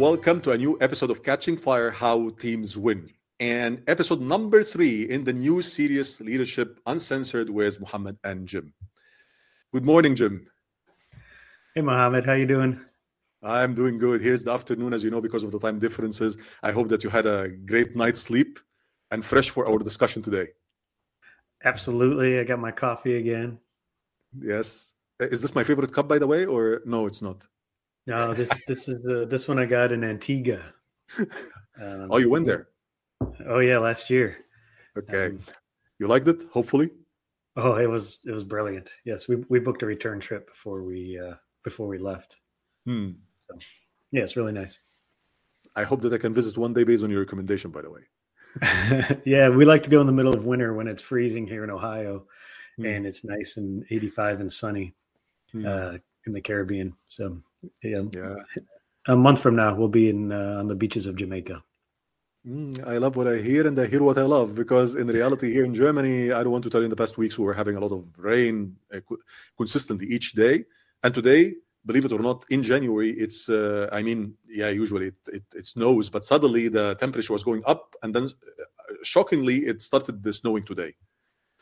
welcome to a new episode of Catching Fire How Teams Win. And episode number three in the new series Leadership Uncensored with Mohamed and Jim. Good morning, Jim. Hey, Mohamed. How you doing? I'm doing good. Here's the afternoon, as you know, because of the time differences. I hope that you had a great night's sleep and fresh for our discussion today. Absolutely. I got my coffee again. Yes. Is this my favorite cup, by the way, or no? It's not. No, this this is uh, this one I got in Antigua. Um, oh, you went there? Oh yeah, last year. Okay, um, you liked it. Hopefully. Oh, it was it was brilliant. Yes, we we booked a return trip before we uh, before we left. Hmm. So, yeah, it's really nice. I hope that I can visit one day based on your recommendation. By the way. yeah, we like to go in the middle of winter when it's freezing here in Ohio, hmm. and it's nice and 85 and sunny hmm. uh, in the Caribbean. So yeah, yeah. A month from now, we'll be in uh, on the beaches of Jamaica. Mm, I love what I hear, and I hear what I love because in reality, here in Germany, I don't want to tell you in the past weeks we were having a lot of rain uh, consistently each day, and today, believe it or not, in January, it's uh, I mean, yeah, usually it, it, it, snows, but suddenly the temperature was going up, and then uh, shockingly, it started snowing today.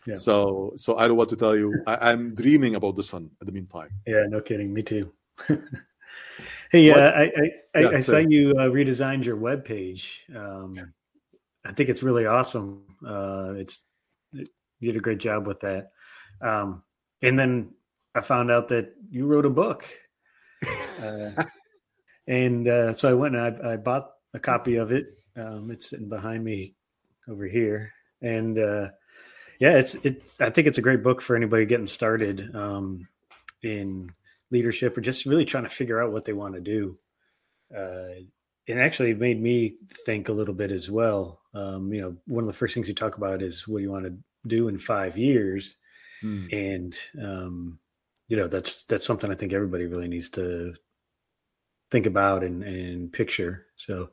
Yeah. So, so I don't want to tell you. I, I'm dreaming about the sun at the meantime. Yeah, no kidding. Me too. hey, uh, I, I, yeah, I, saw you uh, redesigned your web page. Um, I think it's really awesome. Uh, it's you did a great job with that. Um, and then I found out that you wrote a book, uh, and uh, so I went and I, I, bought a copy of it. Um, it's sitting behind me over here, and uh, yeah, it's it's. I think it's a great book for anybody getting started um, in leadership or just really trying to figure out what they want to do. Uh, it actually made me think a little bit as well. Um, you know, one of the first things you talk about is what do you want to do in five years, hmm. and um, you know that's that's something I think everybody really needs to think about and, and picture. So,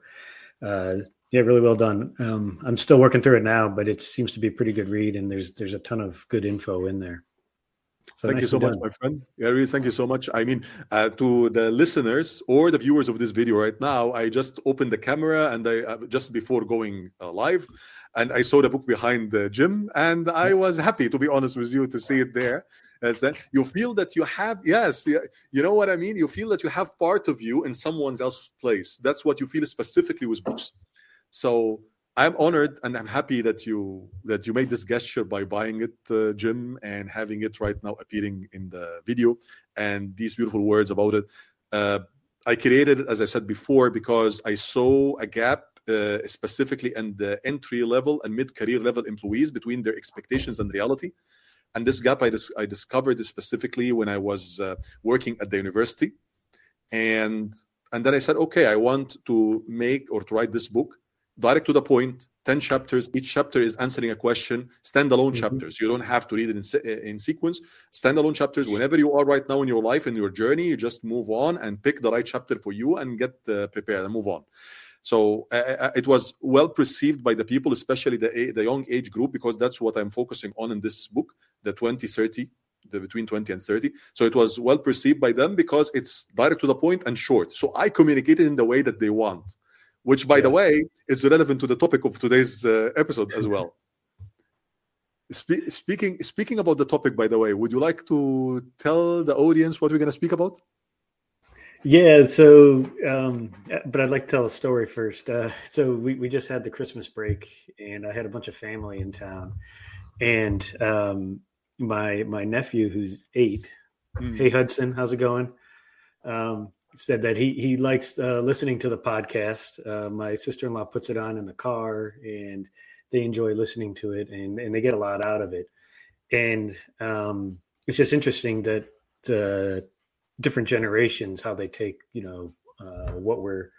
uh, yeah, really well done. Um, I'm still working through it now, but it seems to be a pretty good read, and there's there's a ton of good info in there. So thank nice you so much, my friend. Really, thank you so much. I mean, uh, to the listeners or the viewers of this video right now, I just opened the camera and I uh, just before going uh, live, and I saw the book behind the Jim, and I was happy to be honest with you to see it there. As that you feel that you have, yes, you know what I mean. You feel that you have part of you in someone else's place. That's what you feel specifically with books. So I'm honored and I'm happy that you that you made this gesture by buying it, uh, Jim, and having it right now appearing in the video and these beautiful words about it. Uh, I created it, as I said before, because I saw a gap uh, specifically in the entry level and mid career level employees between their expectations and reality. And this gap I, dis- I discovered specifically when I was uh, working at the university. And, and then I said, okay, I want to make or to write this book direct to the point 10 chapters each chapter is answering a question standalone mm-hmm. chapters. You don't have to read it in, se- in sequence. Standalone chapters whenever you are right now in your life in your journey you just move on and pick the right chapter for you and get uh, prepared and move on. So uh, it was well perceived by the people especially the, the young age group because that's what i'm focusing on in this book the 20 30 the between 20 and 30 so it was well perceived by them because it's direct to the point and short. So i communicated in the way that they want which, by yeah. the way, is relevant to the topic of today's uh, episode as well. Spe- speaking speaking about the topic, by the way, would you like to tell the audience what we're going to speak about? Yeah, so um, but I'd like to tell a story first. Uh, so we, we just had the Christmas break, and I had a bunch of family in town, and um, my my nephew who's eight. Mm. Hey Hudson, how's it going? Um, said that he he likes uh, listening to the podcast. Uh, my sister in law puts it on in the car, and they enjoy listening to it, and and they get a lot out of it. And um, it's just interesting that uh, different generations how they take you know uh, what we're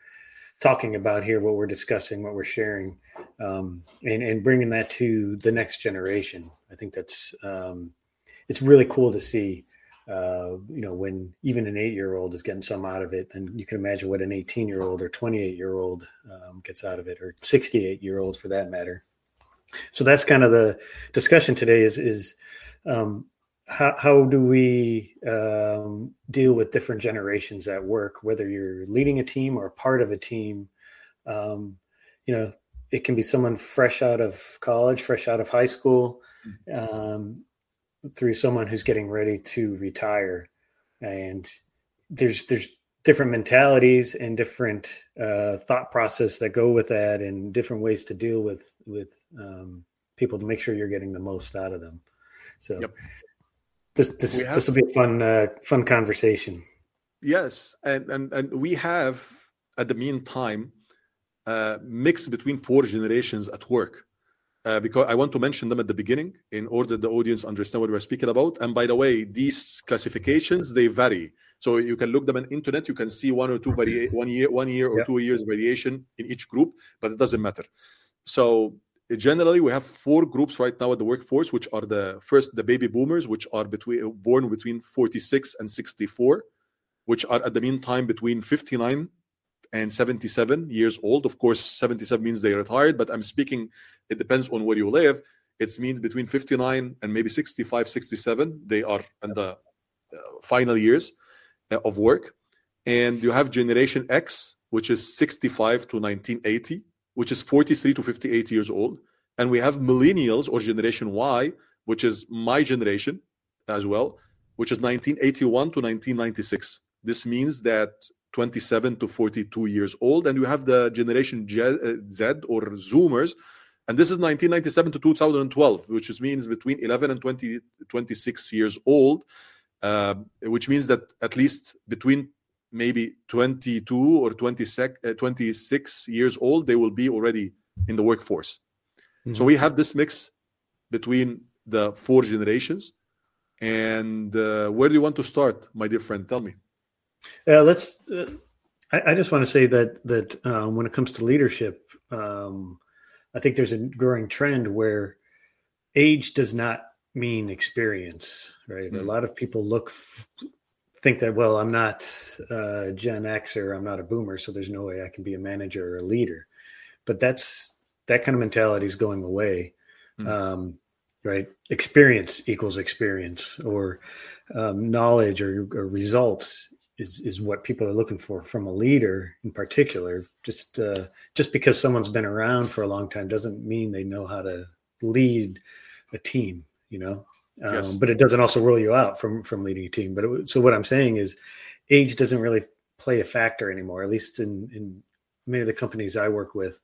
talking about here, what we're discussing, what we're sharing, um, and and bringing that to the next generation. I think that's um, it's really cool to see uh, you know, when even an eight year old is getting some out of it, then you can imagine what an 18 year old or 28 year old um, gets out of it, or 68 year old for that matter. So that's kind of the discussion today is, is um, how, how do we um, deal with different generations at work, whether you're leading a team or part of a team? Um, you know, it can be someone fresh out of college, fresh out of high school, mm-hmm. um, through someone who's getting ready to retire, and there's there's different mentalities and different uh, thought process that go with that, and different ways to deal with with um, people to make sure you're getting the most out of them. So. Yep this this this will be a fun uh, fun conversation. Yes, and and and we have at the meantime uh, mix between four generations at work. Uh, because I want to mention them at the beginning in order the audience understand what we're speaking about. And by the way, these classifications they vary. So you can look them on internet. You can see one or two varia- one year, one year or yeah. two years variation in each group, but it doesn't matter. So generally we have four groups right now at the workforce which are the first the baby boomers which are between born between 46 and 64 which are at the meantime between 59 and 77 years old of course 77 means they retired but i'm speaking it depends on where you live it's means between 59 and maybe 65 67 they are in the uh, final years uh, of work and you have generation x which is 65 to 1980 which is 43 to 58 years old. And we have millennials or Generation Y, which is my generation as well, which is 1981 to 1996. This means that 27 to 42 years old. And you have the Generation uh, Z or Zoomers, and this is 1997 to 2012, which is, means between 11 and 20, 26 years old, uh, which means that at least between maybe 22 or 26, uh, 26 years old, they will be already in the workforce. Mm-hmm. So we have this mix between the four generations. And uh, where do you want to start, my dear friend? Tell me. Yeah, let's. Uh, I, I, just want to say that that um, when it comes to leadership, um, I think there's a growing trend where age does not mean experience. Right, mm-hmm. a lot of people look f- think that well i'm not uh, gen x or i'm not a boomer so there's no way i can be a manager or a leader but that's that kind of mentality is going away mm-hmm. um, right experience equals experience or um, knowledge or, or, results is is what people are looking for from a leader in particular just uh, just because someone's been around for a long time doesn't mean they know how to lead a team you know um, yes. but it doesn't also rule you out from from leading a team. But it, so what I'm saying is, age doesn't really play a factor anymore. At least in in many of the companies I work with,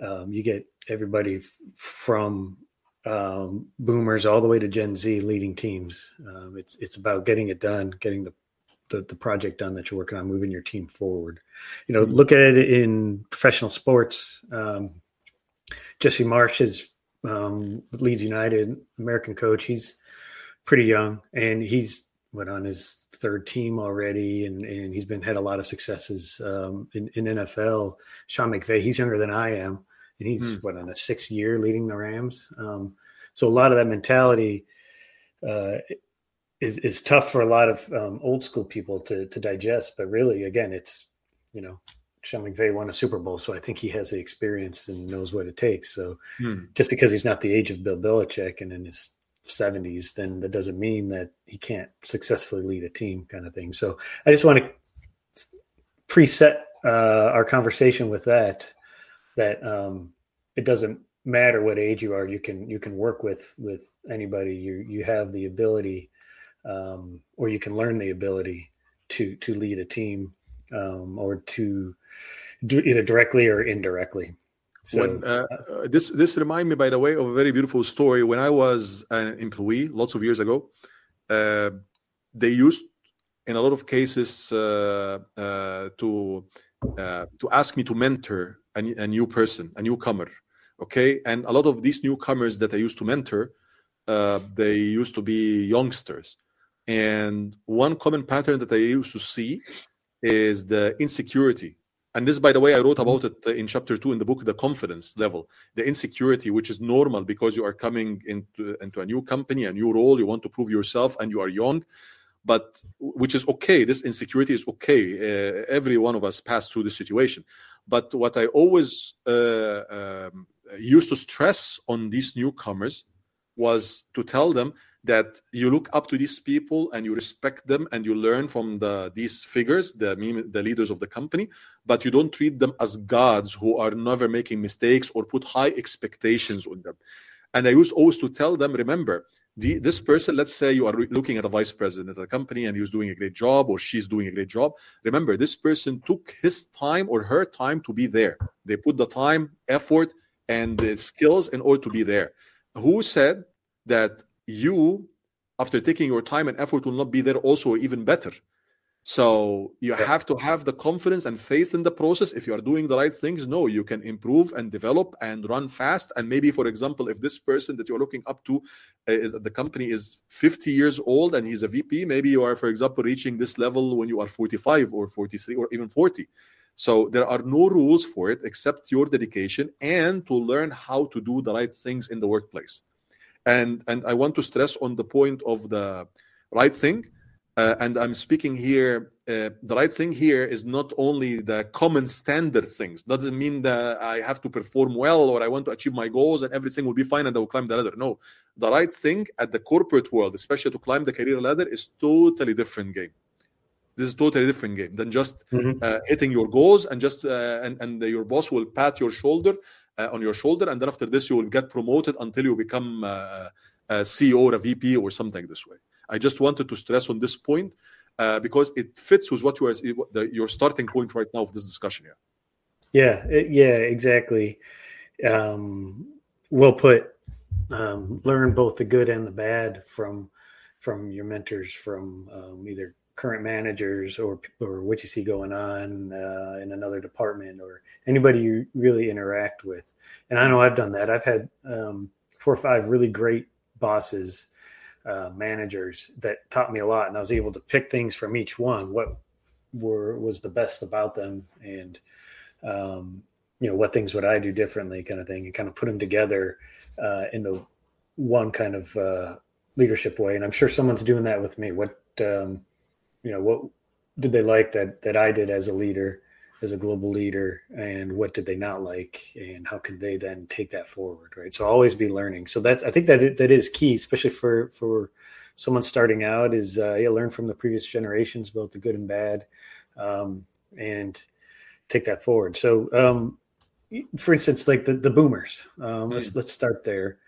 um, you get everybody f- from um, boomers all the way to Gen Z leading teams. Um, it's it's about getting it done, getting the, the, the project done that you're working on, moving your team forward. You know, mm-hmm. look at it in professional sports. Um, Jesse Marsch is um, Leeds United, American coach. He's pretty young, and he's went on his third team already, and, and he's been had a lot of successes um, in, in, NFL. Sean McVay, he's younger than I am, and he's mm. what on a sixth year leading the Rams. Um, so a lot of that mentality uh, is is tough for a lot of um, old school people to to digest. But really, again, it's you know Sean McVay won a Super Bowl, so I think he has the experience and knows what it takes. So hmm. just because he's not the age of Bill Belichick and in his 70s, then that doesn't mean that he can't successfully lead a team, kind of thing. So I just want to preset uh, our conversation with that. That um, it doesn't matter what age you are, you can you can work with with anybody. You you have the ability, um, or you can learn the ability to to lead a team um, or to do either directly or indirectly. So when, uh, uh, this this remind me, by the way, of a very beautiful story. When I was an employee, lots of years ago, uh, they used, in a lot of cases, uh, uh, to uh, to ask me to mentor a, a, new person, a newcomer. Okay, and a lot of these newcomers that I used to mentor, they used to be youngsters. And one common pattern that I used to see is the insecurity. And this by the way i wrote about it in chapter two in the book the confidence level. The insecurity which is normal because you are coming into, into a new company a new role you want to prove yourself and you are young but which is okay. This insecurity is okay. Uh, every one of us passed through this situation. But what i always uh, um, used to stress on these newcomers was to tell them that you look up to these people and you respect them and you learn from the these figures the the leaders of the company but you don't treat them as gods who are never making mistakes or put high expectations on them. And i used always to tell them remember the, this person let's say you are looking at a vice president at a company and he's doing a great job or she's doing a great job remember this person took his time or her time to be there. They put the time effort and the skills in order to be there. Who said that you, after taking your time and effort, will not be there also even better. So you yeah. have to have the confidence and faith in the process. If you are doing the right things, no, you can improve and develop and run fast. And maybe, for example, if this person that you're looking up to uh, is the company is 50 years old and he's a VP, maybe you are, for example, reaching this level when you are 45 or 43 or even 40. So there are no rules for it except your dedication and to learn how to do the right things in the workplace and and i want to stress on the point of the right thing. Uh, and i'm speaking here uh, the right thing here is not only the common standard things. Doesn't mean that i have to perform well or i want to achieve my goals and everything will be fine and i will climb the ladder. No the right thing at the corporate world especially to climb the career ladder is totally different game. This is totally different game than just mm-hmm. uh, hitting your goals and just uh, and, and your boss will pat your shoulder on your shoulder, and then after this you will get promoted until you become uh, a CEO or a VP or something this way. I just wanted to stress on this point uh, because it fits with what you are your starting point right now of this discussion here. Yeah, it, yeah, exactly. Um, well put. Um, learn both the good and the bad from from your mentors, from um, either current managers or or what you see going on uh, in another department or anybody you really interact with. And I know I've done that. I've had um, four or five really great bosses, uh, managers that taught me a lot, and I was able to pick things from each one. What were was the best about them, and um, you know what things would I do differently, kind of thing, and kind of put them together uh, into one kind of uh, leadership way. And I'm sure someone's doing that with me. What um, you know what did they like that that I did as a leader, as a global leader, and what did they not like, and how can they then take that forward, right? So always be learning. So that's I think that that is key, especially for for someone starting out. Is uh, you learn from the previous generations, both the good and bad, um, and take that forward. So, um, for instance, like the the boomers. Um, let's mm. let's start there.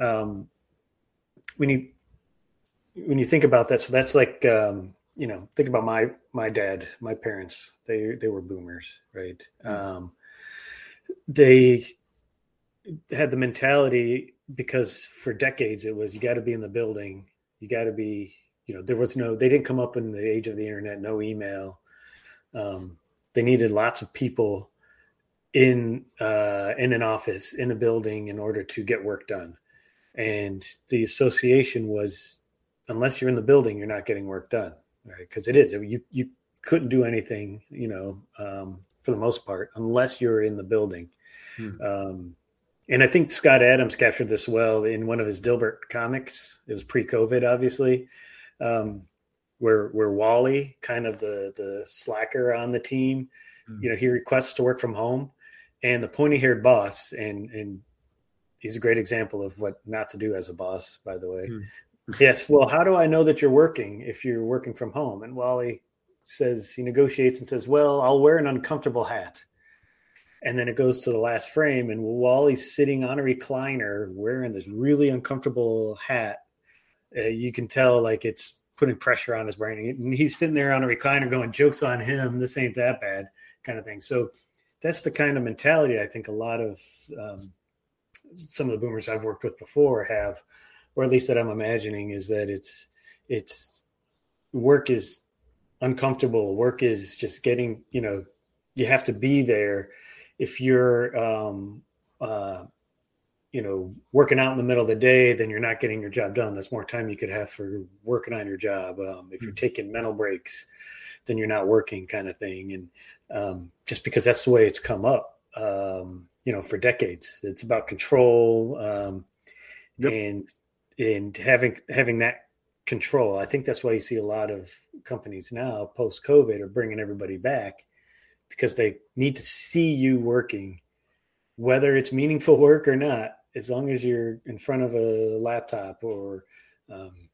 Um, when you when you think about that, so that's like um, you know, think about my my dad, my parents. They they were boomers, right? Mm-hmm. Um, they had the mentality because for decades it was you got to be in the building, you got to be, you know, there was no. They didn't come up in the age of the internet, no email. Um, they needed lots of people in uh, in an office in a building in order to get work done, and the association was unless you're in the building, you're not getting work done right? Because it is you you couldn't do anything, you know, um, for the most part, unless you're in the building. Hmm. Um, and I think Scott Adams captured this well in one of his Dilbert comics. It was pre-COVID, obviously, um, where where Wally, kind of the the slacker on the team, hmm. you know, he requests to work from home, and the pointy-haired boss, and and he's a great example of what not to do as a boss, by the way. Hmm yes. Well, how do I know that you're working if you're working from home? And Wally says he negotiates and says, "Well, I'll wear an uncomfortable hat." And then it goes to the last frame, and Wally's sitting on a recliner wearing this really uncomfortable hat. Uh, you can tell like it's putting pressure on his brain. And he's sitting there on a recliner going, "Jokes on him. This ain't that bad," kind of thing. So that's the kind of mentality I think a lot of um, some of the boomers I've worked with before have or at least that I'm imagining, is that it's it's work is uncomfortable. Work is just getting, you know, you have to be there. If you're, um, uh, you know, working out in the middle of the day, then you're not getting your job done. That's more time you could have for working on your job. Um, if you're mm-hmm. taking mental breaks, then you're not working, kind of thing. And um, just because that's the way it's come up, um, you know, for decades, it's about control. Um, yep. And and having having that control. I think that's why you see a lot of companies now post COVID are bringing everybody back because they need to see you working, whether it's meaningful work or not. As long as you're in front of a laptop or um,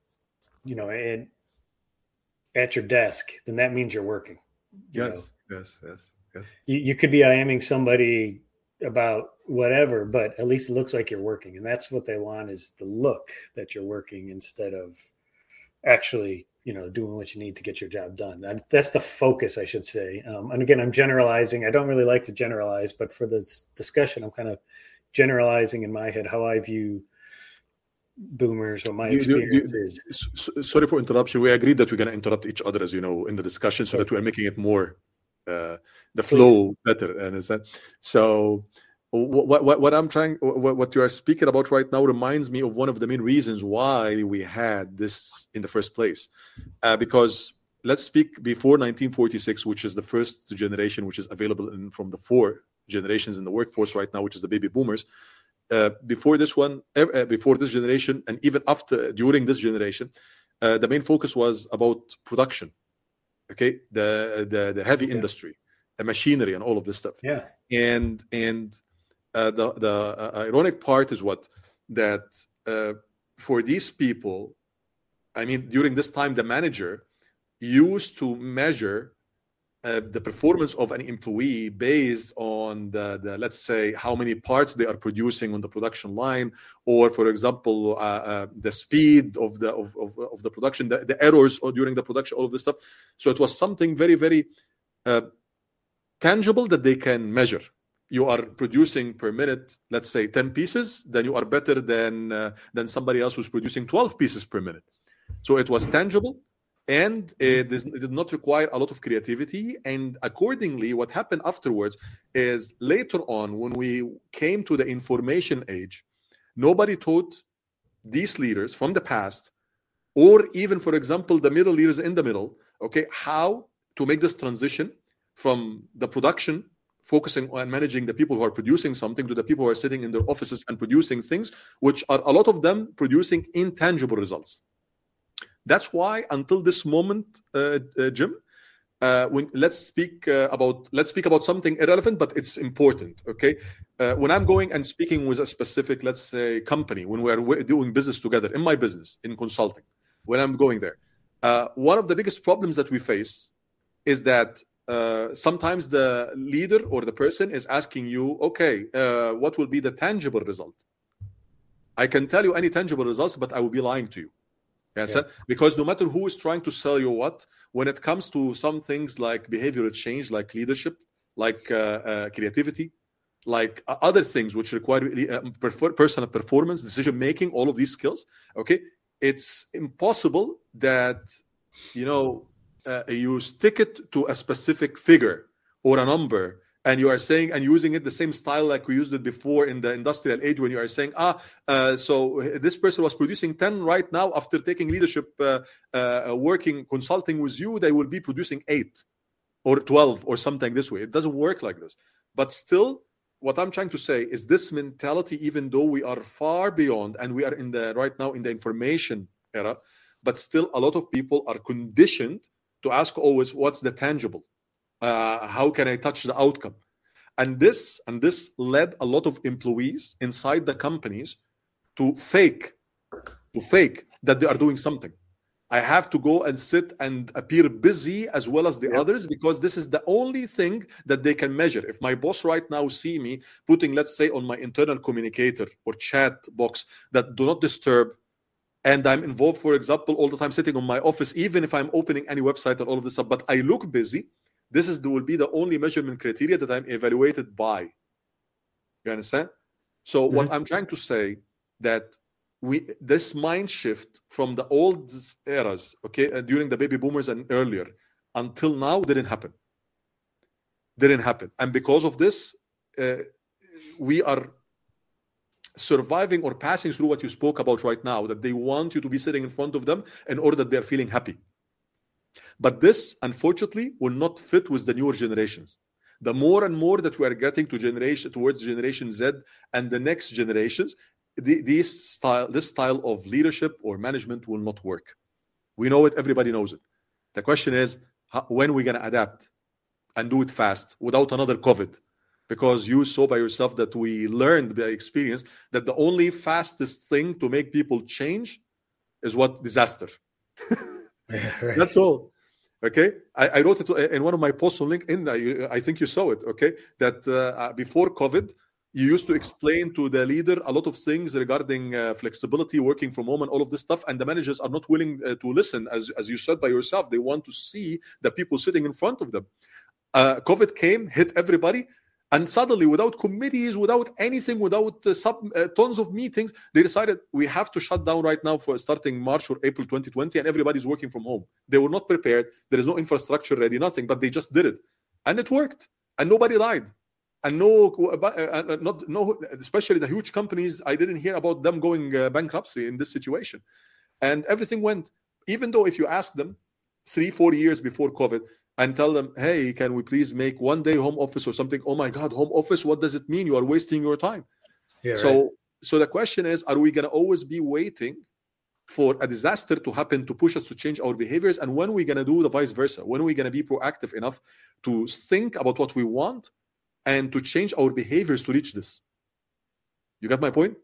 you know, and at your desk, then that means you're working. You yes, know? yes, yes, yes. You, you could be IMing somebody about whatever, but at least it looks like you're working. And that's what they want is the look that you're working instead of actually, you know, doing what you need to get your job done. And that's the focus, I should say. Um, and again, I'm generalizing. I don't really like to generalize, but for this discussion, I'm kind of generalizing in my head how I view boomers or my experience is. Sorry for interruption. We agreed that we're going to interrupt each other, as you know, in the discussion, so that we're making it more uh, the flow Please. better. And is that so? What, what, what I'm trying, what, what you are speaking about right now reminds me of one of the main reasons why we had this in the first place. Uh, because let's speak before 1946, which is the first generation which is available in, from the four generations in the workforce right now, which is the baby boomers. Uh, before this one, uh, before this generation, and even after during this generation, uh, the main focus was about production. Okay, the the, the heavy yeah. industry, the machinery, and all of this stuff. Yeah, and and uh, the the uh, ironic part is what that uh, for these people, I mean, during this time, the manager used to measure uh, the performance of an employee based on the, the, let's say how many parts they are producing on the production line or for example uh, uh, the speed of the of, of, of, the production the, the errors during the production all of this stuff. So it was something very very uh, tangible that they can measure. You are producing per minute let's say 10 pieces then you are better than uh, than somebody else who's producing 12 pieces per minute. So it was tangible and uh, it, it did not require a lot of creativity. And accordingly what happened afterwards is later on when we came to the information age nobody taught these leaders from the past or even for example the middle leaders in the middle okay how to make this transition from the production focusing on managing the people who are producing something to the people who are sitting in their offices and producing things which are a lot of them producing intangible results that's why until this moment, uh, uh, Jim, uh, when let's speak uh, about let's speak about something irrelevant, but it's important. Okay, uh, when I'm going and speaking with a specific, let's say, company, when we're doing business together in my business in consulting, when I'm going there, uh, one of the biggest problems that we face is that sometimes the leader or the person is asking you, okay, what will be the tangible result? I can tell you any tangible results, but I will be lying to you. Yes, yeah. because no matter who is trying to sell you what, when it comes to some things like behavioral change, like leadership, like uh, uh, creativity, like uh, other things which require uh, personal performance, decision making, all of these skills, okay, it's impossible that you know uh, you stick it to a specific figure or a number and you are saying and using it the same style like we used it before in the industrial age when you are saying ah uh, so this person was producing 10 right now after taking leadership uh, uh, working consulting with you they will be producing 8 or 12 or something this way. It doesn't work like this. But still what i'm trying to say is this mentality even though we are far beyond and we are in the right now in the information era but still a lot of people are conditioned to ask always what's the tangible uh, how can I touch the outcome? And this and this led a lot of employees inside the companies to fake, to fake that they are doing something. I have to go and sit and appear busy as well as the yep. others because this is the only thing that they can measure. If my boss right now see me putting, let's say, on my internal communicator or chat box that do not disturb, and I'm involved, for example, all the time sitting on my office, even if I'm opening any website and all of this stuff, but I look busy, this is will be the only measurement criteria that I'm evaluated by. You understand? So mm-hmm. what I'm trying to say that we this mind shift from the old eras, okay, uh, during the baby boomers and earlier until now didn't happen. Didn't happen, and because of this, uh, we are surviving or passing through what you spoke about right now. That they want you to be sitting in front of them in order that they're feeling happy. But this, unfortunately, will not fit with the newer generations. The more and more that we are getting to generation towards Generation Z and the next generations, the, this style, this style of leadership or management will not work. We know it. Everybody knows it. The question is, how, when are we going to adapt and do it fast without another COVID? Because you saw by yourself that we learned by experience that the only fastest thing to make people change is what disaster. right. That's all. Okay, I, I, wrote it in one of my posts on LinkedIn. I, I think you saw it. Okay, that uh, before COVID, you used to explain to the leader a lot of things regarding uh, flexibility, working from home, and all of this stuff. And the managers are not willing uh, to listen, as as you said by yourself. They want to see the people sitting in front of them. Uh, COVID came, hit everybody, and suddenly, without committees, without anything, without uh, sub, uh, tons of meetings, they decided we have to shut down right now for starting March or April 2020, and everybody's working from home. They were not prepared. There is no infrastructure ready, nothing, but they just did it, and it worked, and nobody lied. And no, uh, uh, not no, especially the huge companies. I didn't hear about them going uh, bankruptcy in this situation, and everything went. Even though if you ask them three, four years before COVID, and tell them, hey, can we please make one day home office or something? Oh my God, home office, what does it mean? You are wasting your time. Yeah, so right. so the question is, are we gonna always be waiting for a disaster to happen to push us to change our behaviors? And when are we gonna do the vice versa? When are we gonna be proactive enough to think about what we want and to change our behaviors to reach this? You got my point?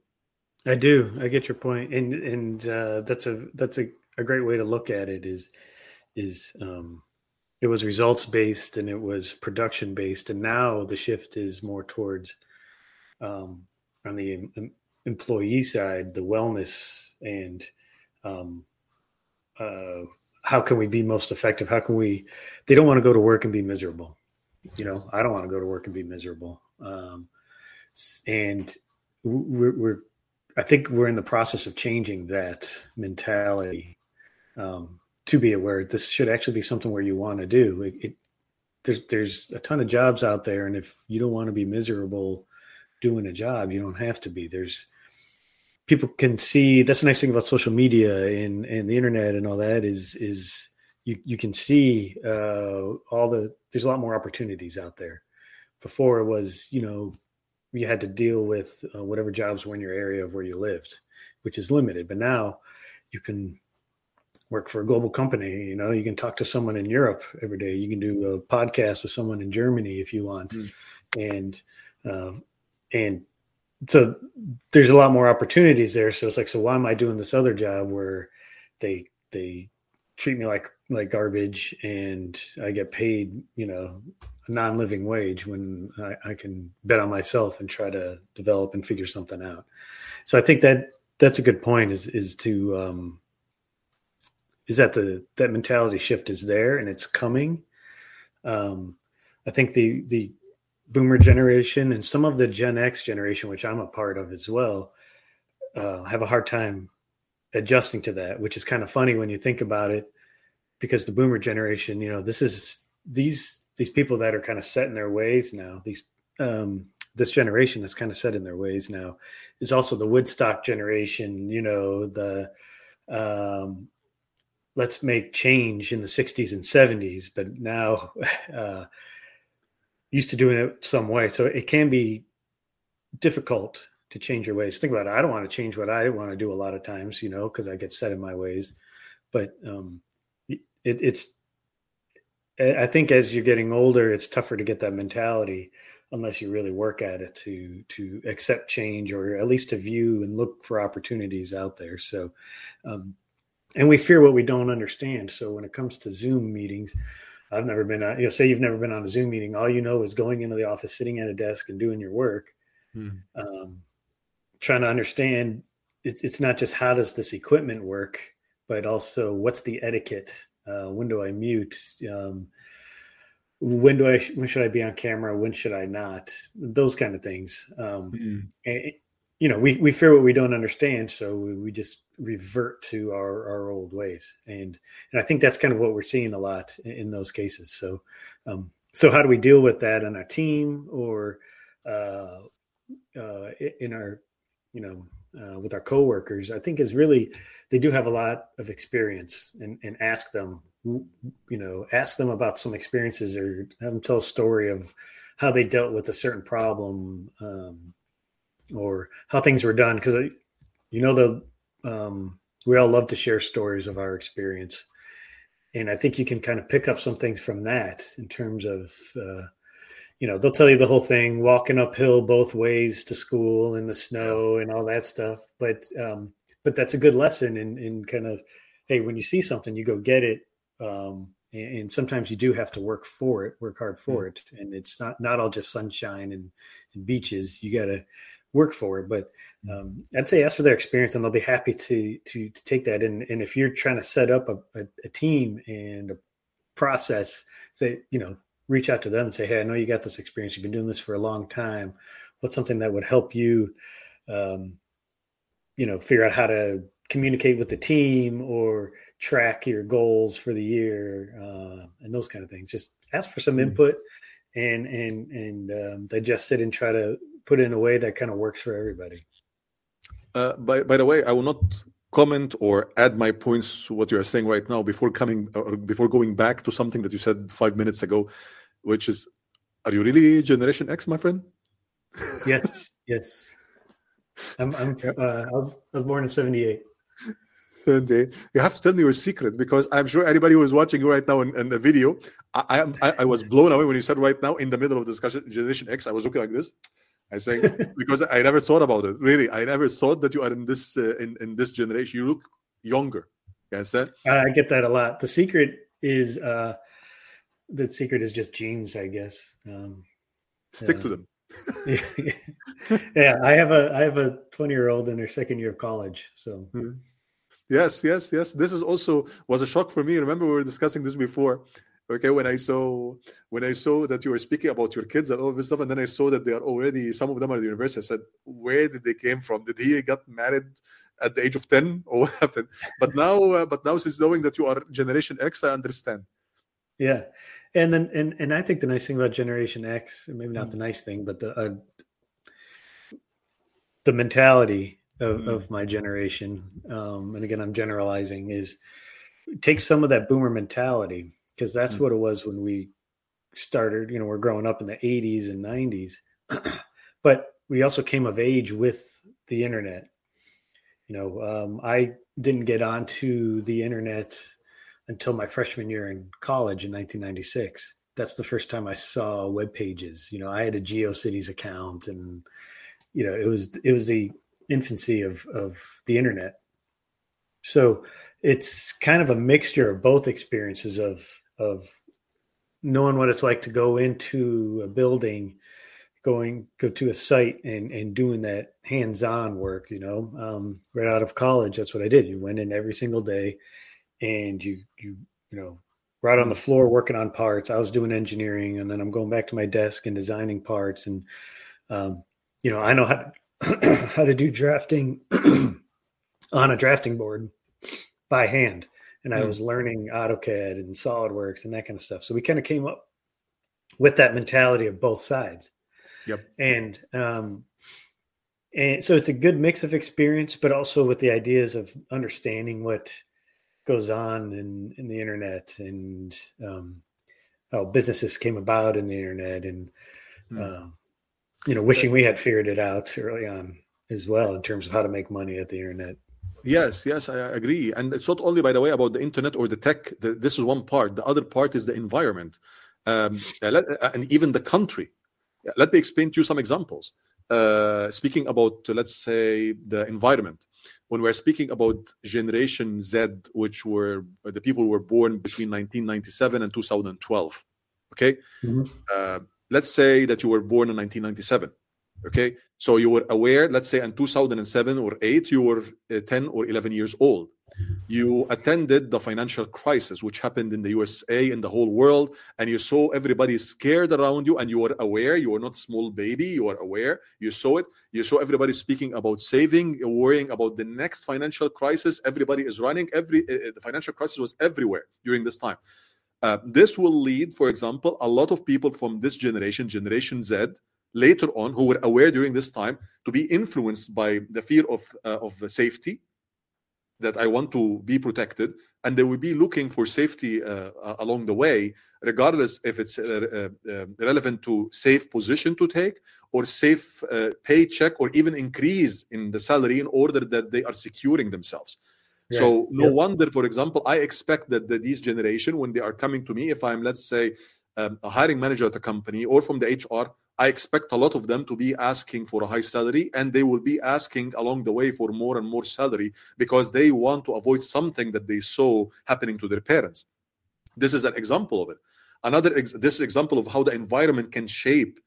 I do. I get your point. And and uh, that's a that's a, a great way to look at it is is um it was results based and it was production based and now the shift is more towards um, on the em- employee side the wellness and um, uh, how can we be most effective? How can we they don't want to go to work and be miserable you know? I don't want to go to work and be miserable um, and we're, we're i think we're in the process of changing that mentality um, to be aware this should actually be something where you want to do. It, it, there's there's a ton of jobs out there and if you don't want to be miserable doing a job you don't have to be. There's people can see that's the nice thing about social media and and the internet and all that is is you you can see uh, all the there's a lot more opportunities out there. Before it was you know you had to deal with uh, whatever jobs were in your area of where you lived which is limited. But now you can work for a global company. You know, you can talk to someone in Europe every day. You can do a podcast with someone in Germany if you want, mm. and uh, and so there's a lot more opportunities there. So it's like, so why am I doing this other job where they they treat me like like garbage and I get paid, you know, a non-living wage when I, I can bet on myself and try to develop and figure something out. So I think that that's a good point is is to um, is that the that mentality shift is there and it's coming. Um, I think the the boomer generation and some of the Gen X generation, which I'm a part of as well, uh, have a hard time adjusting to that, which is kind of funny when you think about it, because the boomer generation, you know, this is these these people that are kind of set in their ways now. These um, this generation is kind of set in their ways now. Is also the Woodstock generation, you know, the um, let's make change in the 60s and 70s but now uh, used to doing it some way. So it can be difficult to change your ways. Think about it. I don't want to change what i want to do a lot of times you know because i get set in my ways. But um, it, it's i think as you're getting older it's tougher to get that mentality unless you really work at it to to accept change or at least to view and look for opportunities out there. So um, and we fear what we don't understand. So when it comes to Zoom meetings, I've never been on, you know, say you've never been on a Zoom meeting. All you know is going into the office, sitting at a desk and doing your work. Hmm. Um, trying to understand it's, it's not just how does this equipment work, but also what's the etiquette? Uh, when do I mute? Um, when do I, when should I be on camera? When should I not? Those kind of things. Um, hmm. and, you know, we, we fear what we don't understand. So we, we just revert to our, our old ways. And, and I think that's kind of what we're seeing a lot in, in those cases. So, um, so how do we deal with that on our team or, uh, uh, in our, you know, uh, with our coworkers, I think is really, they do have a lot of experience and, and ask them, you know, ask them about some experiences or have them tell a story of how they dealt with a certain problem. Um, or how things were done because you know the um, we all love to share stories of our experience and i think you can kind of pick up some things from that in terms of uh, you know they'll tell you the whole thing walking uphill both ways to school in the snow and all that stuff but um, but that's a good lesson in in kind of hey, when you see something, you go get it. Um, and, and, sometimes you do have to work for it, work hard for mm. it, and it's not not all just sunshine and, and beaches. You got to work for it. But mm. um, I'd say ask for their experience, and they'll be happy to to, to take that. And, and if you're trying to set up a, a, a team and a process, say you know reach out to them and say, hey, I know you got this experience. You've been doing this for a long time. What's something that would help you, um, you know, figure out how to communicate with the team or track your goals for the year uh, and those kind of things. Just ask for some mm-hmm. input and and and um, digest it and try to put it in a way that kind of works for everybody. Uh, by by the way, I will not comment or add my points to what you are saying right now before coming or before going back to something that you said five minutes ago, which is, are you really Generation X, my friend? yes, yes. I'm. I'm. Uh, I was. I was born in '78. Sunday. You have to tell me your secret because I'm sure anybody who is watching you right now in, in the video, I. I, I was blown away when you said right now in the middle of the discussion, Generation X. I was looking like this. I say because I never thought about it. Really, I never thought that you are in this uh, in in this generation. You look younger. Yes, uh, I get that a lot. The secret is uh the secret is just genes, I guess. Um, Stick to them. yeah, I have a I have a 20 year old in her second year of college. So mm-hmm. yes, yes, yes. This is also was a shock for me. Remember we were discussing this before okay when i saw when i saw that you were speaking about your kids and all this stuff and then i saw that they are already some of them are at the university i said where did they came from? Did he get married at the age of 10 or what happened? But now uh, but now since knowing that you are generation x i understand. Yeah. And then and and i think the nice thing about generation x maybe not mm. the nice thing but the uh, the mentality of, mm. of my generation um, and again i'm generalizing is take some of that boomer mentality because that's mm-hmm. what it was when we started. You know, we're growing up in the 80s and 90s, but we also came of age with the internet. You know, um, I didn't get onto the internet until my freshman year in college in 1996. That's the first time I saw web pages. You know, I had a GeoCities account, and you know, it was it was the infancy of of the internet. So it's kind of a mixture of both experiences of of knowing what it's like to go into a building going go to a site and and doing that hands-on work you know? Um, right out of college that's what i did. You went in every single day and you you you know right on the floor working on parts. I was doing engineering and then i'm going back to my desk and designing parts and um, you know i know how to, how to do drafting on a drafting board by hand and I hmm. was learning AutoCAD and SolidWorks and that kind of stuff. So we kind of came up with that mentality of both sides. Yep. And um, and so it's a good mix of experience, but also with the ideas of understanding what goes on in, in the internet and um, how businesses came about in the internet and mm. you know wishing we had figured it out early on as well in terms of how to make money at the internet Yes, yes, I agree. And it's not only, by the way, about the internet or the tech. The, this is one part. The other part is the environment, um, uh, and even the country. Let me explain to you some examples. Uh, speaking about, let's say, the environment. When we're speaking about Generation Z, which were the people who were born between 1997 and 2012, okay? Mm-hmm. Uh, let's say that you were born in 1997 okay? So you were aware let's say in 2007 or 8 you were uh, 10 or 11 years old. You attended the financial crisis which happened in the usa in the whole world and you saw everybody scared around you and you were aware you were not small baby you were aware you saw it. You saw everybody speaking about saving worrying about the next financial crisis everybody is running every uh, the financial crisis was everywhere during this time. Uh, this will lead for example a lot of people from this generation generation z later on who were aware during this time to be influenced by the fear of uh, of safety that I want to be protected, and they will be looking for safety uh, along the way, regardless if it's uh, uh relevant to safe position to take or safe uh, paycheck or even increase in the salary in order that they are securing themselves. Yeah. So no yeah. wonder, for example, I expect that the, these generation, when they are coming to me, if I'm let's say um, a hiring manager at a company or from the HR I expect a lot of them to be asking for a high salary and they will be asking along the way for more and more salary because they want to avoid something that they saw happening to their parents. This is an example of it. Another ex- this example of how the environment can shape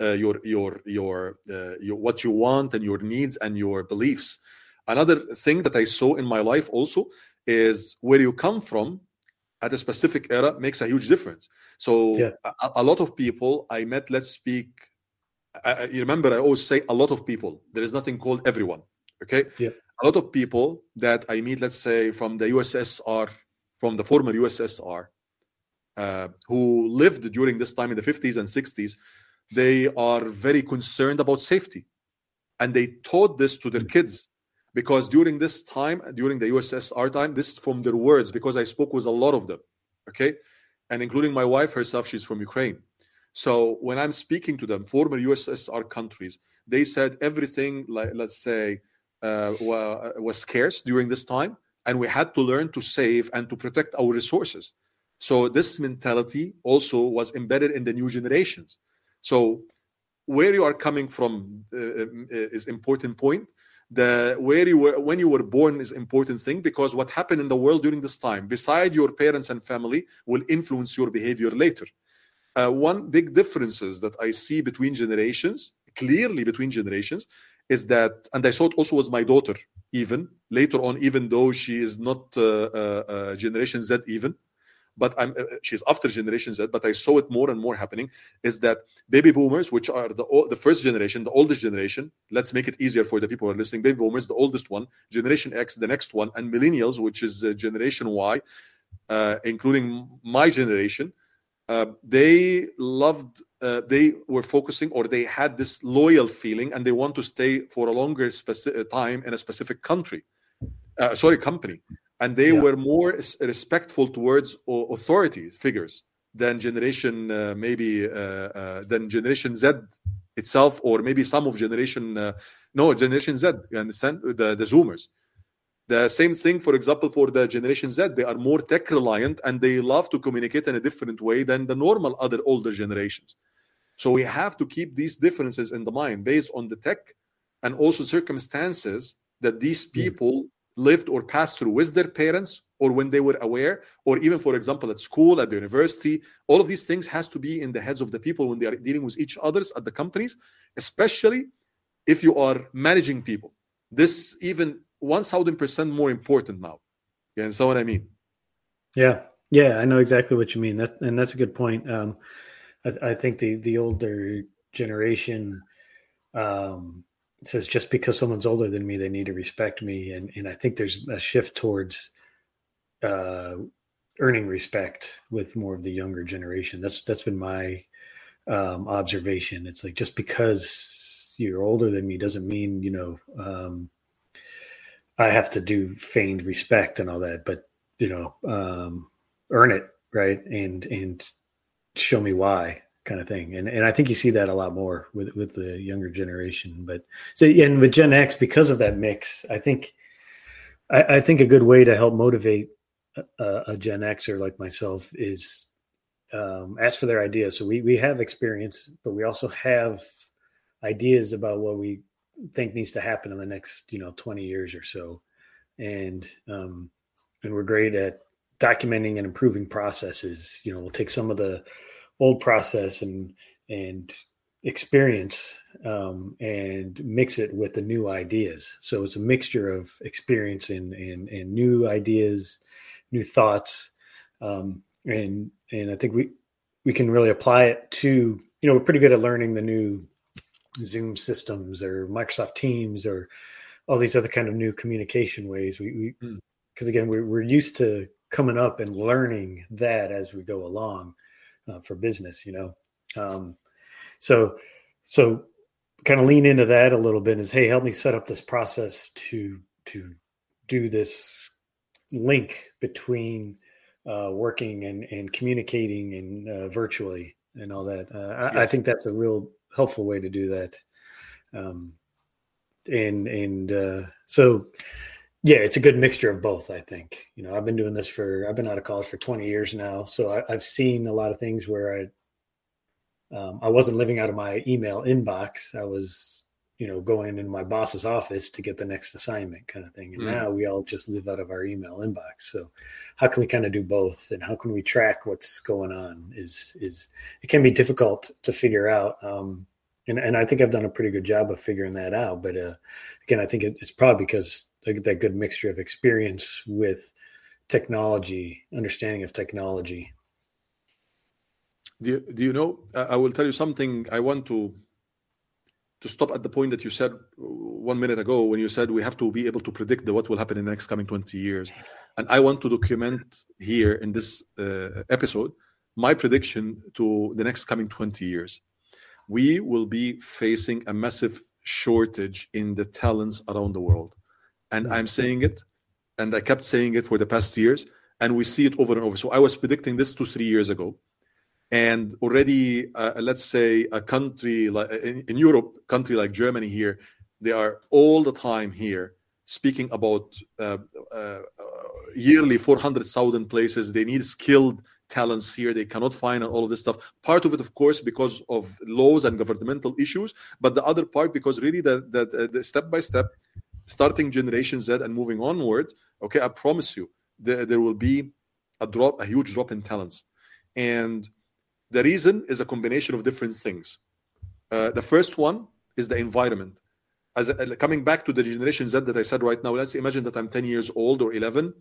uh, your your your, uh, your what you want and your needs and your beliefs. Another thing that I saw in my life also is where you come from at a specific era makes a huge difference. So yeah. a, a, lot of people I met, let's speak. I, you remember, I always say a lot of people. There is nothing called everyone. Okay. Yeah. A lot of people that I meet, let's say from the USSR, from the former USSR, uh, who lived during this time in the 50s and 60s, they are very concerned about safety, and they taught this to their mm. kids because during this time, during the USSR time, this is from their words because I spoke with a lot of them, okay, and including my wife herself, she's from Ukraine. So when I'm speaking to them, former USSR countries, they said everything, like let's say, uh, was scarce during this time, and we had to learn to save and to protect our resources. So this mentality also was embedded in the new generations. So where you are coming from uh, uh is important point the where you were when you were born is important thing because what happened in the world during this time beside your parents and family will influence your behavior later. Uh, one big differences that i see between generations clearly between generations is that and i saw it also was my daughter even later on even though she is not uh, uh, uh generation z even but I'm uh, she's after Generation Z, but I saw it more and more happening. Is that baby boomers, which are the the first generation, the oldest generation? Let's make it easier for the people who are listening. Baby boomers, the oldest one, Generation X, the next one, and millennials, which is uh, Generation Y, uh, including my generation. Uh, they loved uh, they were focusing or they had this loyal feeling and they want to stay for a longer speci- time in a specific country uh, sorry company and they yeah. were more respectful towards authority figures than generation uh, maybe uh, uh, than generation Z itself, or maybe some of generation uh, no generation Z. You understand the the Zoomers. The same thing, for example, for the generation Z, they are more tech reliant and they love to communicate in a different way than the normal other older generations. So we have to keep these differences in the mind based on the tech and also circumstances that these people lived or passed through with their parents or when they were aware or even for example at school at the university all of these things has to be in the heads of the people when they are dealing with each others at the companies especially if you are managing people. This even 1000% more important now. Yeah and so what i mean? Yeah. Yeah i know exactly what you mean. That, and that's a good point. Um, I, I think the the older generation um, it says just because someone's older than me, they need to respect me, and and I think there's a shift towards uh, earning respect with more of the younger generation. That's that's been my um, observation. It's like just because you're older than me doesn't mean you know um, I have to do feigned respect and all that, but you know um, earn it right and and show me why kind of thing. And and I think you see that a lot more with with the younger generation. But so and with Gen X, because of that mix, I think I, I think a good way to help motivate a, a Gen Xer like myself is um, ask for their ideas. So we we have experience, but we also have ideas about what we think needs to happen in the next you know 20 years or so and um and we're great at documenting and improving processes you know we'll take some of the old process and and experience um, and mix it with the new ideas. So it's a mixture of experience and and, and new ideas, new thoughts, um, and and I think we we can really apply it to you know we're pretty good at learning the new Zoom systems or Microsoft Teams or all these other kind of new communication ways. We because mm. again we're we're used to coming up and learning that as we go along uh, for business, you know. Um, so, so kind of lean into that a little bit. Is hey, help me set up this process to to do this link between uh, working and and communicating and uh, virtually and all that. Uh, yes. I, I, think that's a real helpful way to do that. Um, and and uh, so yeah, it's a good mixture of both. I think you know I've been doing this for I've been out of college for 20 years now, so I, have seen a lot of things where I um, I wasn't living out of my email inbox. I was, you know, going in my boss's office to get the next assignment kind of thing. And mm. now we all just live out of our email inbox. So how can we kind of do both? And how can we track what's going on is, is it can be difficult to figure out. Um, and, and I think I've done a pretty good job of figuring that out. But uh, again, I think it's probably because that good mixture of experience with technology, understanding of technology, do you, do you know? I will tell you something. I want to to stop at the point that you said one minute ago when you said we have to be able to predict the, what will happen in the next coming 20 years and i want to document here in this uh, episode my prediction to the next coming 20 years we will be facing a massive shortage in the talents around the world and i'm saying it and i kept saying it for the past years and we see it over and over. So i was predicting this two three years ago. And already uh, let's say a country like in, in, europe country like germany here they are all the time here speaking about uh, uh, yearly 400000 places. They need skilled talents here. They cannot find and all of this stuff. Part of it of course because of laws and governmental issues but the other part because really that that uh, the step by step starting generation z and moving onward okay i promise you there, there will be a drop a huge drop in talents and the reason is a combination of different things. Uh, the first one is the environment. As a, coming back to the generation Z that I said right now, let's imagine that I'm 10 years old or 11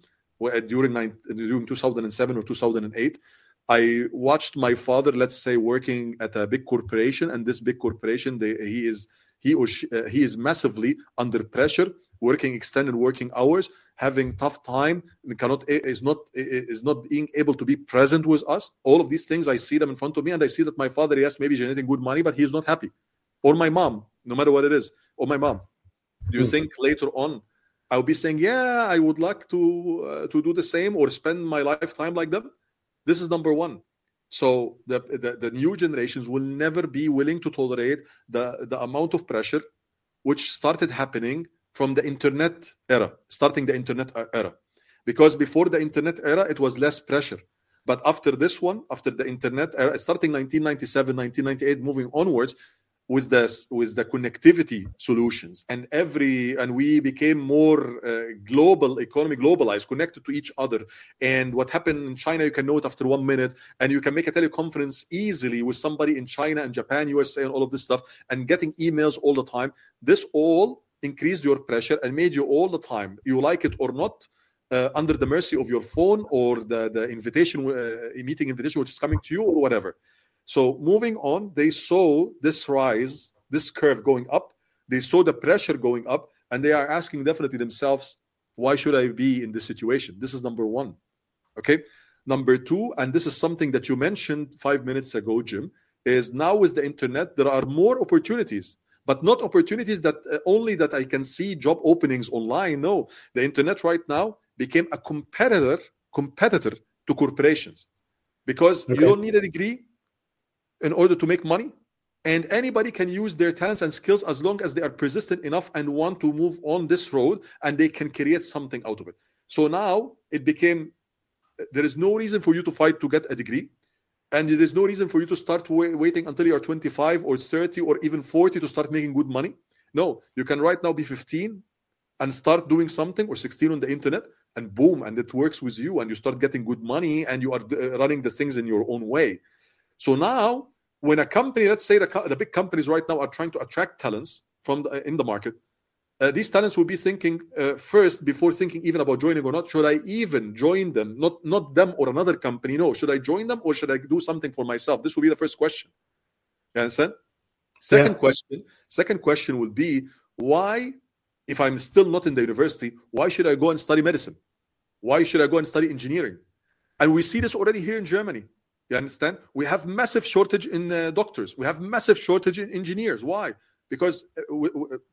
during nine, during 2007 or 2008. I watched my father, let's say, working at a big corporation, and this big corporation, they, he is he or she, uh, he is massively under pressure, working extended working hours, having tough time cannot is not is not being able to be present with us. All of these things i see them in front of me and i see that my father yes maybe generating good money but he's not happy. Or my mom no matter what it is. Or my mom. Do you mm. think later on i'll be saying yeah i would like to uh, to do the same or spend my lifetime like them? This is number one so the, the, the new generations will never be willing to tolerate the the amount of pressure which started happening from the internet era, starting the internet era. Because before the internet era, it was less pressure. But after this one, after the internet era, starting 1997, 1998, moving onwards, with the with the connectivity solutions. And every and we became more uh, global economy globalized connected to each other. And what happened in china you can know it after one minute. And you can make a teleconference easily with somebody in china and japan usa and all of this stuff and getting emails all the time. This all increased your pressure and made you all the time, you like it or not, uh, under the mercy of your phone or the, the invitation, uh, meeting invitation which is coming to you or whatever. So moving on, they saw this rise, this curve going up. They saw the pressure going up, and they are asking definitely themselves, why should I be in this situation? This is number one. Okay. Number two, and this is something that you mentioned five minutes ago, Jim, is now with the internet, there are more opportunities but not opportunities that uh, only that I can see job openings online. No, the internet right now became a competitor competitor to corporations because okay. you don't need a degree in order to make money. And anybody can use their talents and skills as long as they are persistent enough and want to move on this road and they can create something out of it. So now it became there is no reason for you to fight to get a degree. And there is no reason for you to start waiting until you're 25 or 30 or even 40 to start making good money. No you can right now be 15 and start doing something or 16 on the internet and boom and it works with you and you start getting good money and you are uh, running the things in your own way so now when a company let's say the, the big companies right now are trying to attract talents from the, in the market uh, these talents will be thinking uh, first before thinking even about joining or not should i even join them? Not not them or another company no. Should i join them or should i do something for myself? This will be the first question. You understand? Second yeah. question second question will be why if i'm still not in the university why should i go and study medicine? Why should i go and study engineering? And we see this already here in germany you understand? We have massive shortage in uh, doctors. We have massive shortage in engineers. Why? Because uh,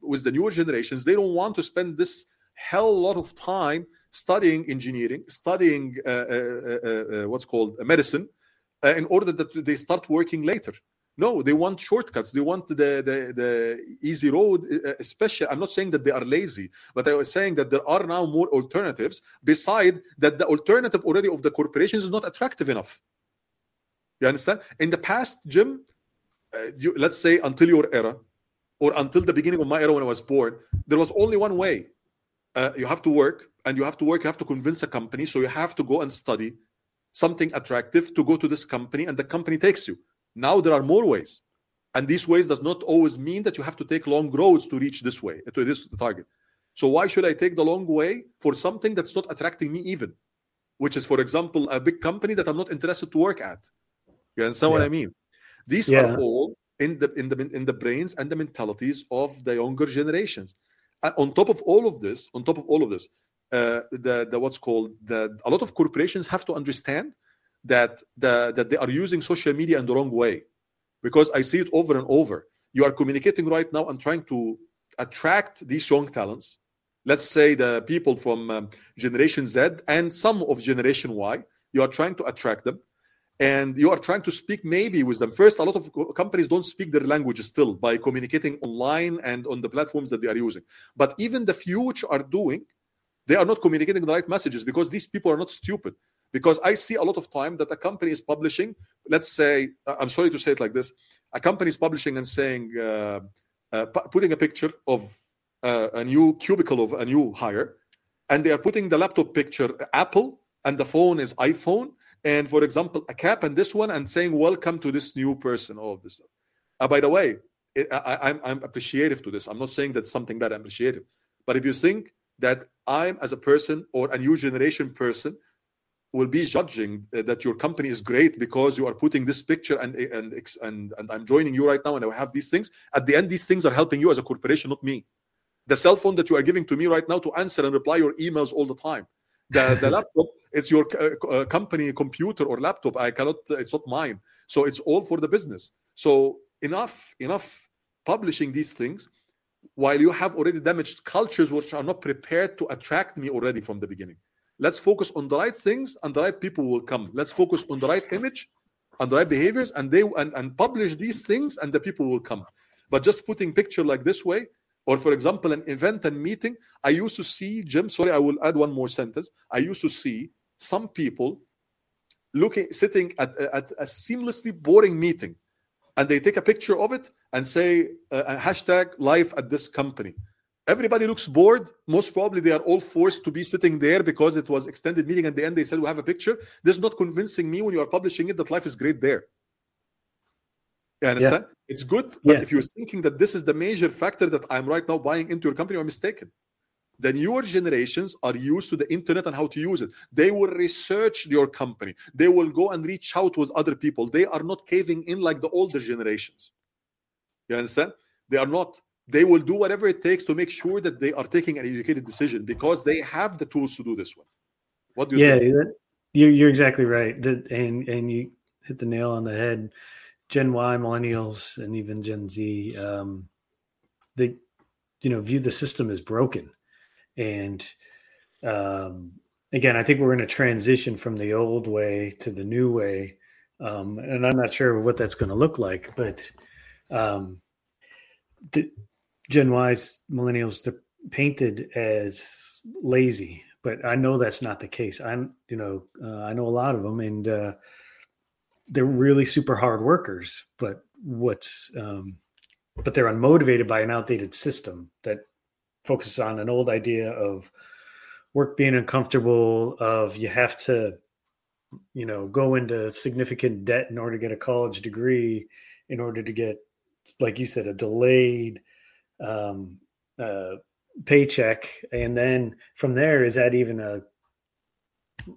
with the newer generations they don't want to spend this hell lot of time studying engineering studying uh, uh, uh, uh what's called medicine in order that they start working later. No they want shortcuts. They want the the, the easy road especially i'm not saying that they are lazy but i was saying that there are now more alternatives beside that the alternative already of the corporations is not attractive enough you understand in the past jim uh, you, let's say until your era or until the beginning of my era when I was born, there was only one way. Uh, you have to work, and you have to work. You have to convince a company, so you have to go and study something attractive to go to this company, and the company takes you. Now there are more ways, and these ways does not always mean that you have to take long roads to reach this way to this target. So why should I take the long way for something that's not attracting me even? Which is, for example, a big company that I'm not interested to work at. You understand yeah. what I mean? These yeah. are all in the in the in the brains and the mentalities of the younger generations. Uh, on top of all of this, on top of all of this, uh, the the what's called the a lot of corporations have to understand that the that they are using social media in the wrong way, because I see it over and over. You are communicating right now and trying to attract these young talents. Let's say the people from um, Generation Z and some of Generation Y. You are trying to attract them and you are trying to speak maybe with them. First a lot of companies don't speak their language still by communicating online and on the platforms that they are using. But even the few which are doing they are not communicating the right messages because these people are not stupid. Because i see a lot of time that a company is publishing let's say i'm sorry to say it like this a company is publishing and saying uh, uh, putting a picture of uh, a new cubicle of a new hire and they are putting the laptop picture apple and the phone is iphone and for example a cap and this one and saying welcome to this new person all of this stuff. Uh, by the way it, I, I'm, I'm appreciative to this. I'm not saying that's something that i'm appreciative. But if you think that i'm as a person or a new generation person will be judging uh, that your company is great because you are putting this picture and and and, and i'm joining you right now and i have these things at the end these things are helping you as a corporation not me. The cell phone that you are giving to me right now to answer and reply your emails all the time the, the laptop it's your uh, uh, company computer or laptop. I cannot it's not mine. So it's all for the business. So enough enough publishing these things while you have already damaged cultures which are not prepared to attract me already from the beginning. Let's focus on the right things and the right people will come. Let's focus on the right image and the right behaviors and they and, and publish these things and the people will come. But just putting picture like this way or for example, an event and meeting, I used to see, Jim, sorry, I will add one more sentence. I used to see some people looking, sitting at, at a seamlessly boring meeting and they take a picture of it and say uh, a hashtag life at this company. Everybody looks bored. Most probably they are all forced to be sitting there because it was extended meeting. At the end, they said we have a picture. This is not convincing me when you are publishing it that life is great there. You understand? Yeah. It's good, but yeah. if you're thinking that this is the major factor that I'm right now buying into your company, you're mistaken. The newer generations are used to the internet and how to use it. They will research your company. They will go and reach out with other people. They are not caving in like the older generations. You understand? They are not. They will do whatever it takes to make sure that they are taking an educated decision because they have the tools to do this one. What do you yeah, think? You're, you're exactly right. And, and you hit the nail on the head Gen Y, millennials, and even Gen Z, um, they, you know, view the system as broken. And um, again, I think we're in a transition from the old way to the new way. Um, and I'm not sure what that's going to look like, but um, the Gen Y's millennials they're painted as lazy, but I know that's not the case. I'm, you know, uh, I know a lot of them, and uh, they're really super hard workers, but what's um, but they're unmotivated by an outdated system that focuses on an old idea of work being uncomfortable, of you have to, you know, go into significant debt in order to get a college degree, in order to get, like you said, a delayed um, uh, paycheck, and then from there, is that even a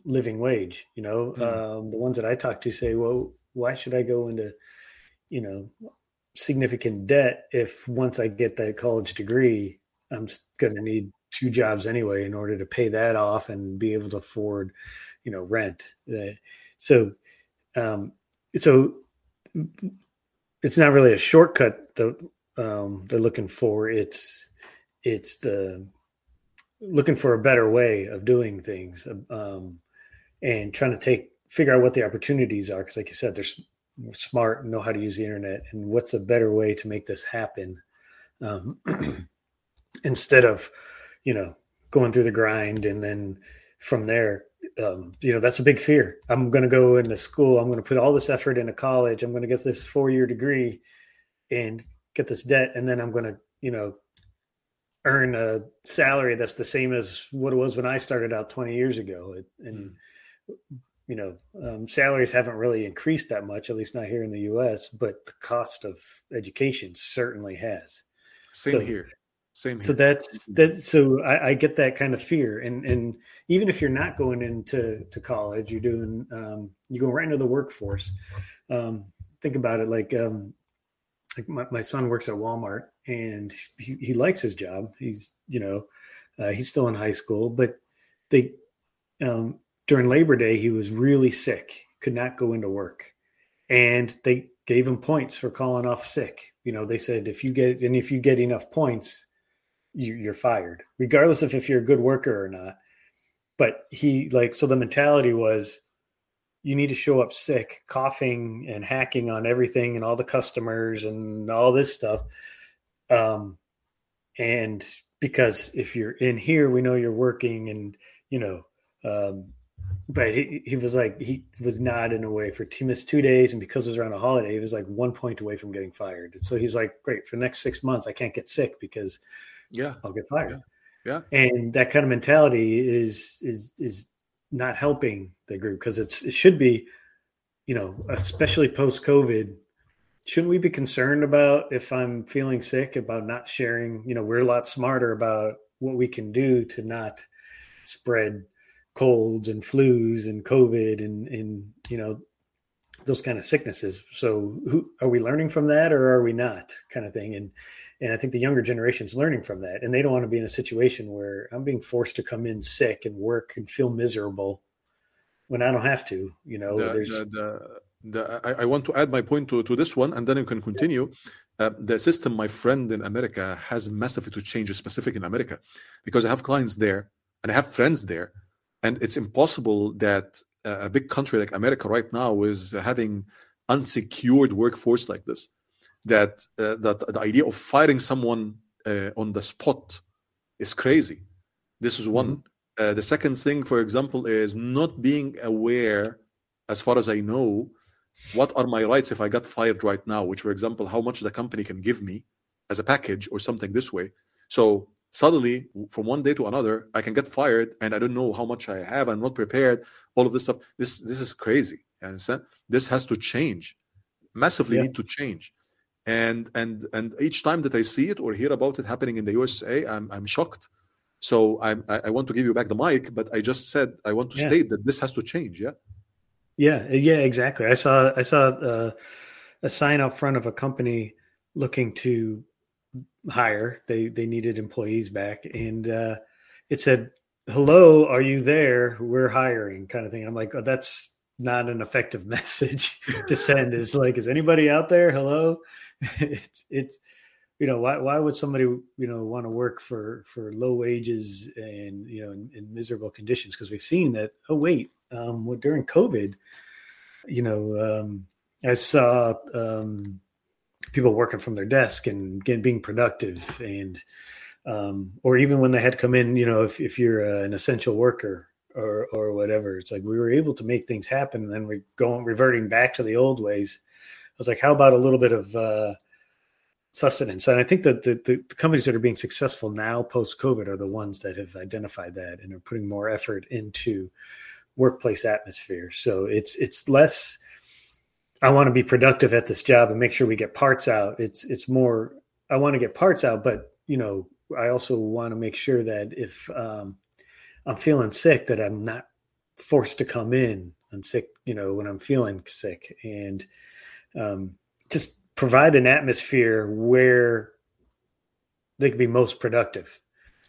living wage. You know, mm. um, the ones that I talk to say, well, why should I go into, you know, significant debt if once I get that college degree, I'm going to need two jobs anyway in order to pay that off and be able to afford, you know, rent. Uh, so, um, so it's not really a shortcut that um, they're looking for. It's it's the looking for a better way of doing things um, and trying to take figure out what the opportunities are because like you said they're smart and know how to use the internet and what's a better way to make this happen um, instead of you know going through the grind and then from there um, you know that's a big fear. I'm going to go into school i'm going to put all this effort into college i'm going to get this four year degree and get this debt, and then I'm going to, you know, earn a salary that's the same as what it was when I started out 20 years ago. and, mm. you know, um, salaries haven't really increased that much, at least not here in the US, but the cost of education certainly has. Same so, here. Same. Here. So that's that. So I, I, get that kind of fear, and and even if you're not going into to college, you're doing um, you go right into the workforce. Um, think about it like um, like my, my son works at Walmart, and he, he likes his job. He's you know uh, he's still in high school, but they um, during Labor Day he was really sick, could not go into work, and they gave him points for calling off sick. You know, they said if you get and if you get enough points, you, are fired, regardless of if you're a good worker or not. But he like so the mentality was you need to show up sick, coughing and hacking on everything and all the customers and all this stuff. Um, and because if you're in here, we know you're working and, you know, um, but he, he was like, he was not in a way for he missed two days. And because it was around a holiday, he was like one point away from getting fired. So he's like, great for the next six months, I can't get sick because yeah, I'll get fired. Yeah. yeah. And that kind of mentality is, is, is not helping the group because it's, it should be, you know, especially post COVID, shouldn't we be concerned about if I'm feeling sick about not sharing? You know, we're a lot smarter about what we can do to not spread colds and flus and COVID and and you know those kind of sicknesses. So, who are we learning from that, or are we not? Kind of thing. And and I think the younger generation is learning from that, and they don't want to be in a situation where I'm being forced to come in sick and work and feel miserable when I don't have to. You know, the, there's. The, the, I, I, want to add my point to, to this one, and then you can continue. Uh, the system, my friend in America, has massively to change, specific in America, because I have clients there and I have friends there, and it's impossible that a big country like America right now is having unsecured workforce like this that uh, that the idea of firing someone uh, on the spot is crazy. This is one. Mm-hmm. Uh, the second thing, for example, is not being aware, as far as I know, what are my rights if I got fired right now. Which, for example, how much the company can give me as a package or something this way. So suddenly, from one day to another, I can get fired, and I don't know how much I have. I'm not prepared. All of this stuff. This this is crazy. You understand? This has to change. Massively yeah. need to change and and and each time that I see it or hear about it happening in the USA, I'm I'm shocked. So I'm, I want to give you back the mic, but I just said I want to yeah. state that this has to change. Yeah. Yeah. Yeah. Exactly. I saw I saw uh, a sign up front of a company looking to hire. They they needed employees back, and uh, it said, "Hello, are you there? We're hiring," kind of thing. I'm like, oh, that's not an effective message to send. Is like, is anybody out there? Hello it's it's you know why why would somebody you know want to work for for low wages and you know in, in miserable conditions because we've seen that oh wait um well, during covid you know um i saw um people working from their desk and getting being productive and um or even when they had come in you know if, if you're uh, an essential worker or or whatever it's like we were able to make things happen and then we're going reverting back to the old ways I was like, how about a little bit of uh, sustenance? And I think that the, the, the, companies that are being successful now post COVID are the ones that have identified that and are putting more effort into workplace atmosphere. So it's it's less. I want to be productive at this job and make sure we get parts out. It's it's more. I want to get parts out, but you know, I also want to make sure that if um, I'm feeling sick, that I'm not forced to come in and sick. You know, when I'm feeling sick and um, just provide an atmosphere where they can be most productive.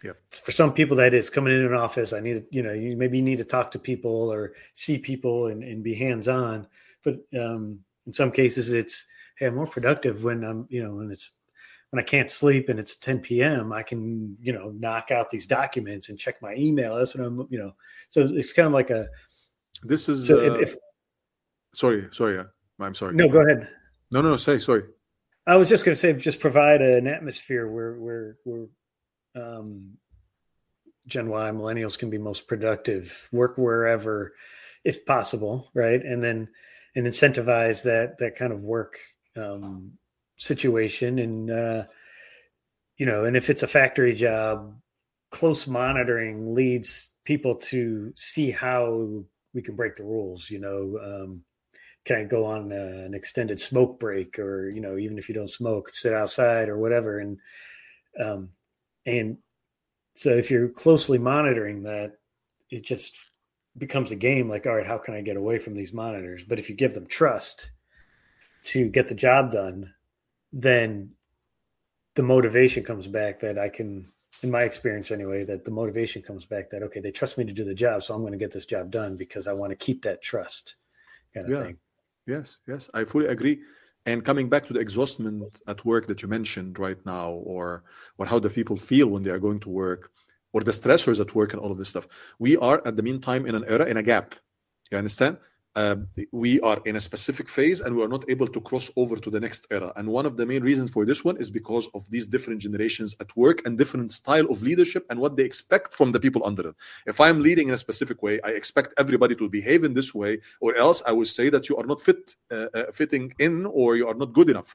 Yeah. For some people, that is coming in an office. I need, you know, you maybe you need to talk to people or see people and, and be hands on. But um, in some cases, it's hey, I'm more productive when I'm, you know, when it's when I can't sleep and it's 10 p.m. I can, you know, knock out these documents and check my email. That's what I'm, you know. So it's kind of like a. This is. So uh, if, if, sorry, sorry. I'm sorry. No, go ahead. No, no, say sorry. I was just going to say, just provide an atmosphere where where where um, Gen Y millennials can be most productive, work wherever, if possible, right? And then and incentivize that that kind of work um, situation. And uh, you know and if it's a factory job close monitoring leads people to see how we can break the rules you know um, can i go on uh, an extended smoke break or you know even if you don't smoke sit outside or whatever. And um, and so if you're closely monitoring that it just becomes a game like all right how can i get away from these monitors? But if you give them trust to get the job done then the motivation comes back that i can in my experience anyway that the motivation comes back that okay they trust me to do the job so i'm going to get this job done because i want to keep that trust kind of yeah. thing. Yes yes i fully agree. And coming back to the exhaustion at work that you mentioned right now or or how the people feel when they are going to work or the stressors at work and all of this stuff we are at the meantime in an era in a gap. You understand um, we are in a specific phase and we are not able to cross over to the next era. And one of the main reasons for this one is because of these different generations at work and different style of leadership and what they expect from the people under them. If I'm leading in a specific way, I expect everybody to behave in this way, or else I would say that you are not fit, uh, uh, fitting in, or you are not good enough.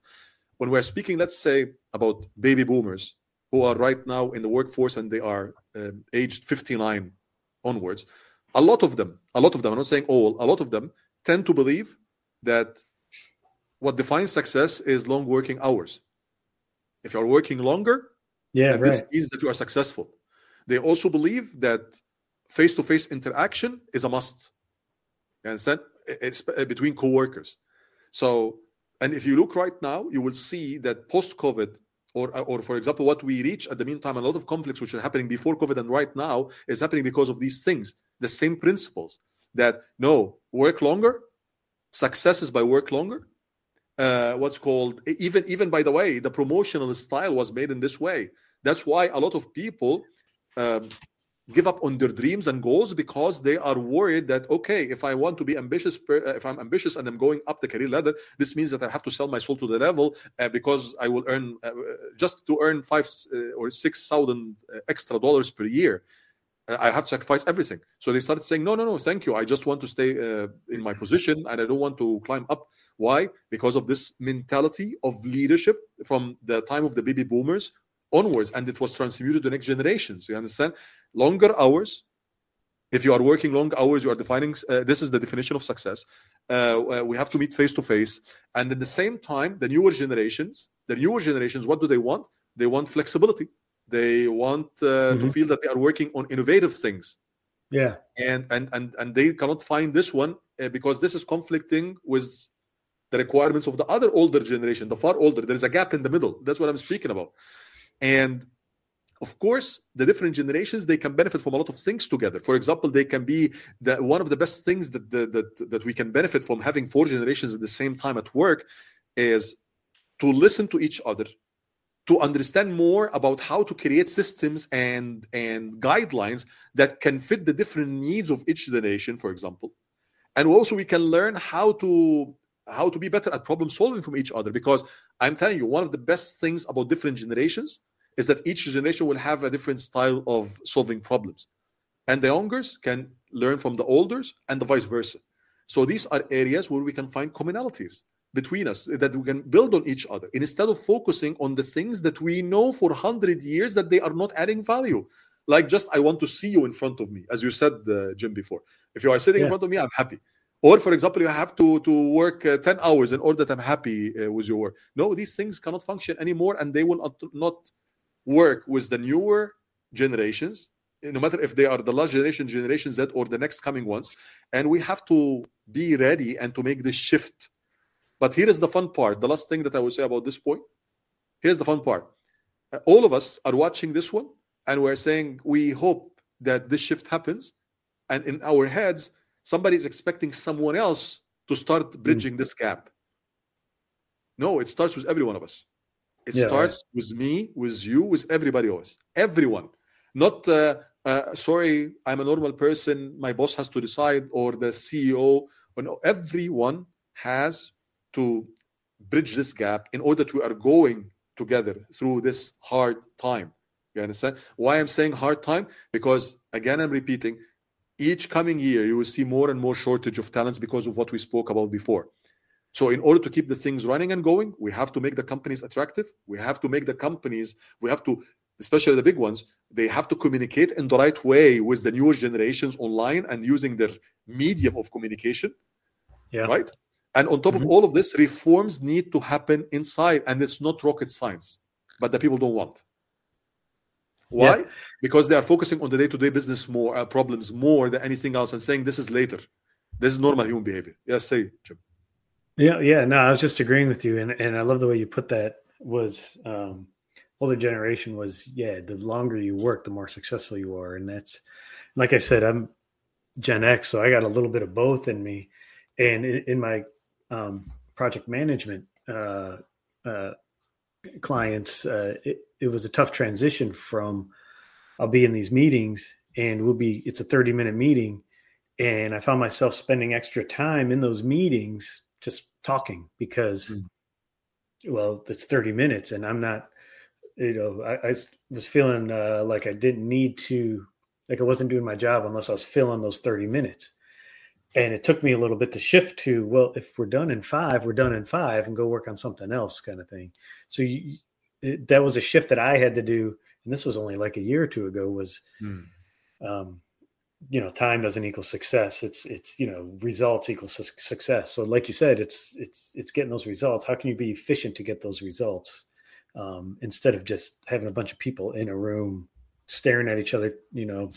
When we're speaking, let's say about baby boomers who are right now in the workforce and they are um, aged 59 onwards a lot of them, a lot of them, I'm not saying all, a lot of them tend to believe that what defines success is long working hours. If you're working longer, yeah, right. this means that you are successful. They also believe that face-to-face interaction is a must. You understand? It's between co-workers. So, and if you look right now, you will see that post-COVID, or, or for example, what we reach at the meantime, a lot of conflicts which are happening before COVID and right now is happening because of these things the same principles that no work longer success is by work longer uh, what's called even even by the way the promotional style was made in this way. That's why a lot of people um, give up on their dreams and goals because they are worried that okay if i want to be ambitious uh, if i'm ambitious and i'm going up the career ladder this means that i have to sell my soul to the devil uh, because i will earn uh, just to earn five uh, or six thousand uh, extra dollars per year I have to sacrifice everything. So they started saying, no, no, no, thank you. I just want to stay uh, in my position and I don't want to climb up. Why? Because of this mentality of leadership from the time of the baby boomers onwards. And it was transmuted to the next generations. You understand? Longer hours. If you are working long hours, you are defining, uh, this is the definition of success. Uh, uh we have to meet face to face. And at the same time, the newer generations, the newer generations, what do they want? They want flexibility they want uh, mm-hmm. to feel that they are working on innovative things. Yeah, and and and and they cannot find this one uh, because this is conflicting with the requirements of the other older generation, the far older. There is a gap in the middle. That's what I'm speaking about. And of course, the different generations they can benefit from a lot of things together. For example, they can be the, one of the best things that, that that that we can benefit from having four generations at the same time at work is to listen to each other to understand more about how to create systems and and guidelines that can fit the different needs of each generation for example. And also we can learn how to how to be better at problem solving from each other because i'm telling you one of the best things about different generations is that each generation will have a different style of solving problems. And the youngers can learn from the olders and the vice versa. So these are areas where we can find commonalities between us that we can build on each other instead of focusing on the things that we know for 100 years that they are not adding value. Like just i want to see you in front of me as you said uh, jim before. If you are sitting yeah. in front of me i'm happy. Or for example you have to to work uh, 10 hours in order that i'm happy uh, with your work. No these things cannot function anymore and they will not, not work with the newer generations no matter if they are the last generation generation z or the next coming ones. And we have to be ready and to make this shift but here is the fun part. The last thing that I will say about this point. Here's the fun part. Uh, all of us are watching this one, and we're saying we hope that this shift happens. And in our heads, somebody is expecting someone else to start hmm. bridging mm. this gap. No, it starts with every one of us. It yeah, starts right. with me, with you, with everybody else. Everyone. Not, uh, uh, sorry, I'm a normal person, my boss has to decide, or the CEO. no, everyone has to bridge this gap in order to are going together through this hard time. You understand? Why I'm saying hard time? Because again, I'm repeating, each coming year you will see more and more shortage of talents because of what we spoke about before. So, in order to keep the things running and going, we have to make the companies attractive. We have to make the companies, we have to, especially the big ones, they have to communicate in the right way with the newer generations online and using their medium of communication. Yeah. Right. And on top mm-hmm. of all of this, reforms need to happen inside, and it's not rocket science, but the people don't want. Why? Yeah. Because they are focusing on the day-to-day business more uh, problems more than anything else, and saying this is later. This is normal human behavior. Yes, say Jim. Yeah, yeah. No, I was just agreeing with you, and and I love the way you put that. Was um, older generation was yeah. The longer you work, the more successful you are, and that's like I said, I'm Gen X, so I got a little bit of both in me. And in, in my um, project management uh, uh, clients, uh, it, it was a tough transition from I'll be in these meetings and we'll be it's a 30 minute meeting and I found myself spending extra time in those meetings just talking because, mm. well, it's 30 minutes and I'm not, you know, I, I was feeling uh, like I didn't need to, like I wasn't doing my job unless I was filling those 30 minutes. And it took me a little bit to shift to, well, if we're done in five, we're done in five and go work on something else kind of thing. So you, it, that was a shift that I had to do. And this was only like a year or two ago was, mm. um, you know time doesn't equal success it's it's you know results equal su- success so like you said it's it's it's getting those results how can you be efficient to get those results um, instead of just having a bunch of people in a room staring at each other you know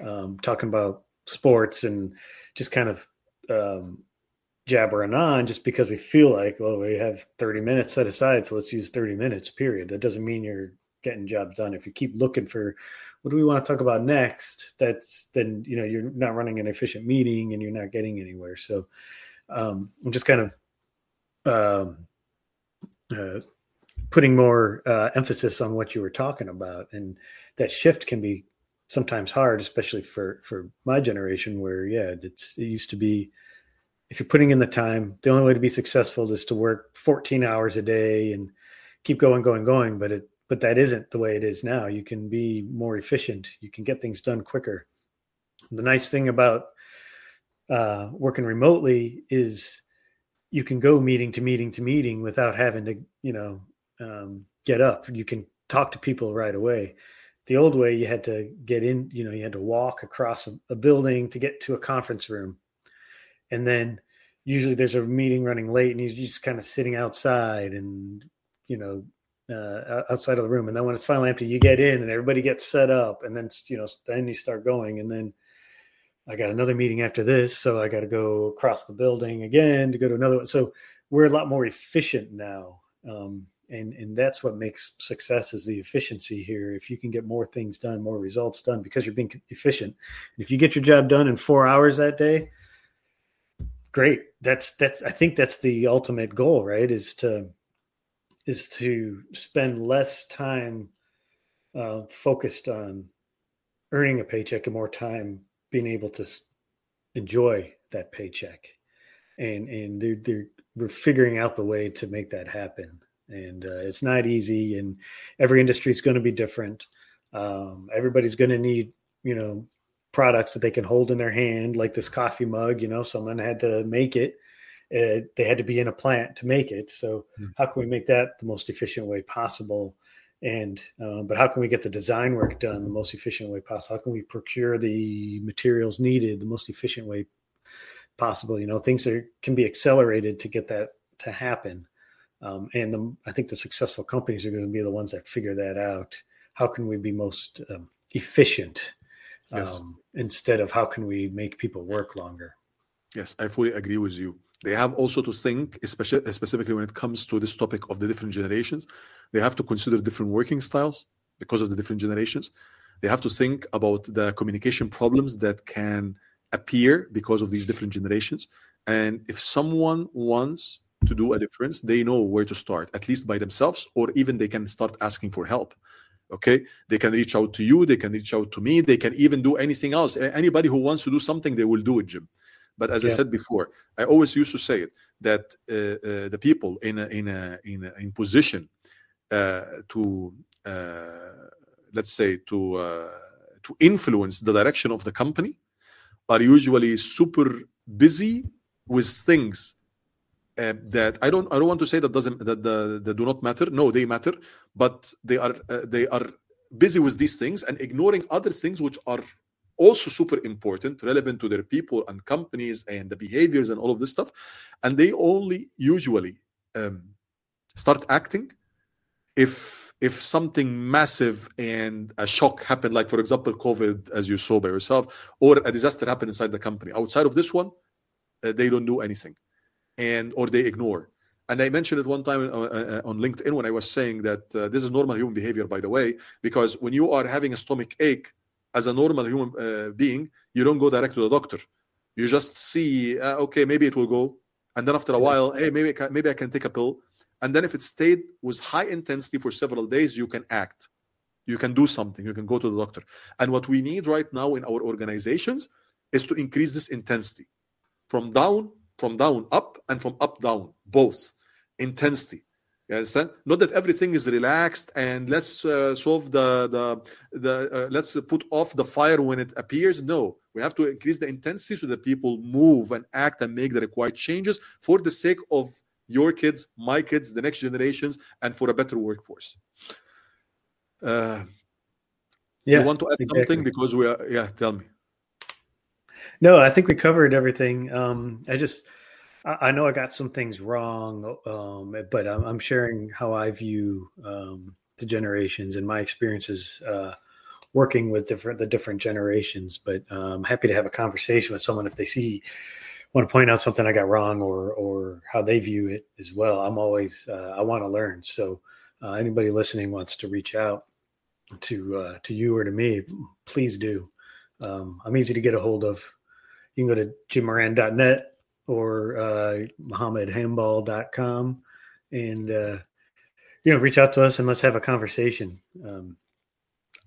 um, talking about sports and just kind of um, jabbering on just because we feel like well we have 30 minutes set aside so let's use 30 minutes period. That doesn't mean you're getting jobs done. If you keep looking for what do we want to talk about next? That's then you know you're not running an efficient meeting and you're not getting anywhere. So um, i'm just kind of um, uh, putting more uh, emphasis on what you were talking about and that shift can be sometimes hard especially for for my generation where yeah it's it used to be if you're putting in the time the only way to be successful is to work 14 hours a day and keep going going going but it but that isn't the way it is now. You can be more efficient. You can get things done quicker. The nice thing about uh, working remotely is you can go meeting to meeting to meeting without having to, you know, um, get up. You can talk to people right away. The old way, you had to get in, you know, you had to walk across a, a building to get to a conference room. And then usually there's a meeting running late and you're just kind of sitting outside and, you know, uh, outside of the room. And then when it's finally empty, you get in and everybody gets set up, and then you know, then you start going. And then I got another meeting after this, so I got to go across the building again to go to another one. So we're a lot more efficient now, um, and and that's what makes success is the efficiency here. If you can get more things done, more results done, because you're being efficient. And if you get your job done in four hours that day, great. That's that's I think that's the ultimate goal, right? Is to is to spend less time uh, focused on earning a paycheck and more time being able to enjoy that paycheck and and they're, they're we're figuring out the way to make that happen and uh, it's not easy and every industry is going to be different um, everybody's going to need you know products that they can hold in their hand like this coffee mug you know someone had to make it uh, they had to be in a plant to make it. So mm. how can we make that the most efficient way possible? And uh, but how can we get the design work done the most efficient way possible? How can we procure the materials needed the most efficient way possible? You know, things that can be accelerated to get that to happen. Um, and the, I think the successful companies are going to be the ones that figure that out. How can we be most um, efficient yes. um, instead of how can we make people work longer? Yes, I fully agree with you they have also to think, especially specifically when it comes to this topic of the different generations, they have to consider different working styles because of the different generations. They have to think about the communication problems that can appear because of these different generations. And if someone wants to do a difference, they know where to start, at least by themselves, or even they can start asking for help. Okay, they can reach out to you, they can reach out to me, they can even do anything else. Anybody who wants to do something, they will do it, Jim. But as yeah. I said before, I always used to say it that uh, uh, the people in a, in a, in a, in position uh, to uh, let's say to uh, to influence the direction of the company are usually super busy with things uh, that I don't I don't want to say that doesn't that the, the do not matter. No, they matter, but they are uh, they are busy with these things and ignoring other things which are also super important, relevant to their people and companies and the behaviors and all of this stuff. And they only usually um, start acting if if something massive and a shock happened, like for example COVID, as you saw by yourself, or a disaster happened inside the company. Outside of this one, uh, they don't do anything, and or they ignore. And I mentioned it one time uh, uh, on LinkedIn when I was saying that uh, this is normal human behavior, by the way, because when you are having a stomach ache as a normal human uh, being, you don't go direct to the doctor. You just see, uh, okay, maybe it will go, and then after a while, hey, maybe I can, maybe I can take a pill, and then if it stayed with high intensity for several days, you can act, you can do something, you can go to the doctor. And what we need right now in our organizations is to increase this intensity from down, from down up, and from up down, both intensity you understand? Not that everything is relaxed and let's uh, solve the the the uh, let's put off the fire when it appears. No, we have to increase the intensity so that people move and act and make the required changes for the sake of your kids, my kids, the next generations, and for a better workforce. Uh, yeah, you want to add exactly. something because we are? Yeah, tell me. No, I think we covered everything. Um, I just I know I got some things wrong, um, but I'm, I'm, sharing how I view um, the generations and my experiences uh, working with different the different generations. But I'm happy to have a conversation with someone if they see want to point out something I got wrong or or how they view it as well. I'm always uh, I want to learn. So uh, anybody listening wants to reach out to uh, to you or to me, please do. Um, I'm easy to get a hold of. You can go to jimmoran.net or uh, muhammadhambal.com and uh, you know reach out to us and let's have a conversation um,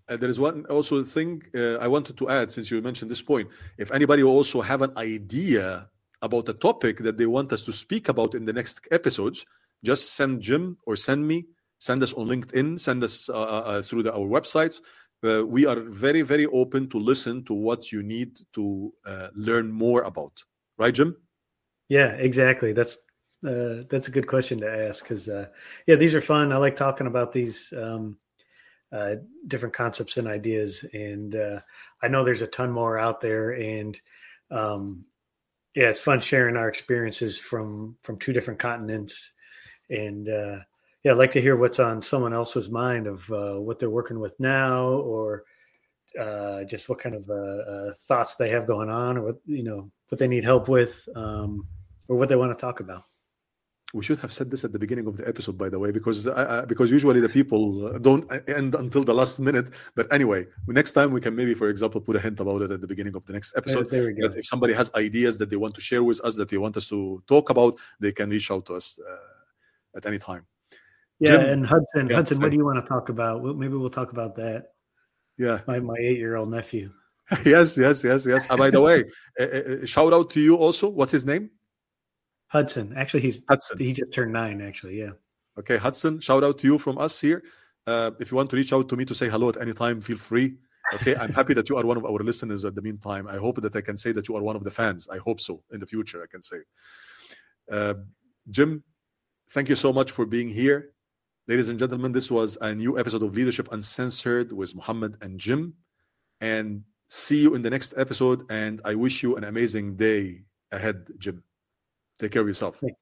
uh, there is one also thing uh, I wanted to add since you mentioned this point. If anybody also have an idea about a topic that they want us to speak about in the next episodes, just send Jim or send me, send us on LinkedIn, send us uh, uh, uh through the, our websites. Uh, we are very, very open to listen to what you need to learn more about. Right, Jim? Yeah, exactly. That's uh, that's a good question to ask because uh, yeah, these are fun. I like talking about these um, uh, different concepts and ideas, and uh, I know there's a ton more out there. And um, yeah, it's fun sharing our experiences from from two different continents. And uh, yeah, I'd like to hear what's on someone else's mind of uh, what they're working with now, or just what kind of thoughts they have going on, or what you know what they need help with. Um, or what they want to talk about. We should have said this at the beginning of the episode, by the way, because uh, because usually the people uh, don't end until the last minute. But anyway, next time we can maybe, for example, put a hint about it at the beginning of the next episode. There, there we go. That if somebody has ideas that they want to share with us, that they want us to talk about, they can reach out to us uh, at any time. Yeah, Jim, and Hudson, Hudson, what do you want to talk about? maybe we'll talk about that. Yeah, my my eight year old nephew. yes, yes, yes, yes. Uh, by the way, uh, shout out to you also. What's his name? Hudson. Actually, he's Hudson. He just turned nine. Actually, yeah. Okay, Hudson. Shout out to you from us here. Uh, if you want to reach out to me to say hello at any time, feel free. Okay, I'm happy that you are one of our listeners. At the meantime, I hope that I can say that you are one of the fans. I hope so. In the future, I can say. Uh, Jim, thank you so much for being here. Ladies and gentlemen, this was a new episode of Leadership Uncensored with Mohamed and Jim. And see you in the next episode. And I wish you an amazing day ahead, Jim. Take care of yourself. Thanks.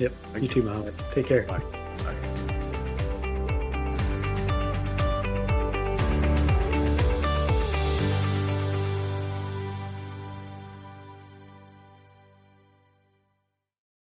Yep. Thank you, you too, Mohamed. Take care. Bye.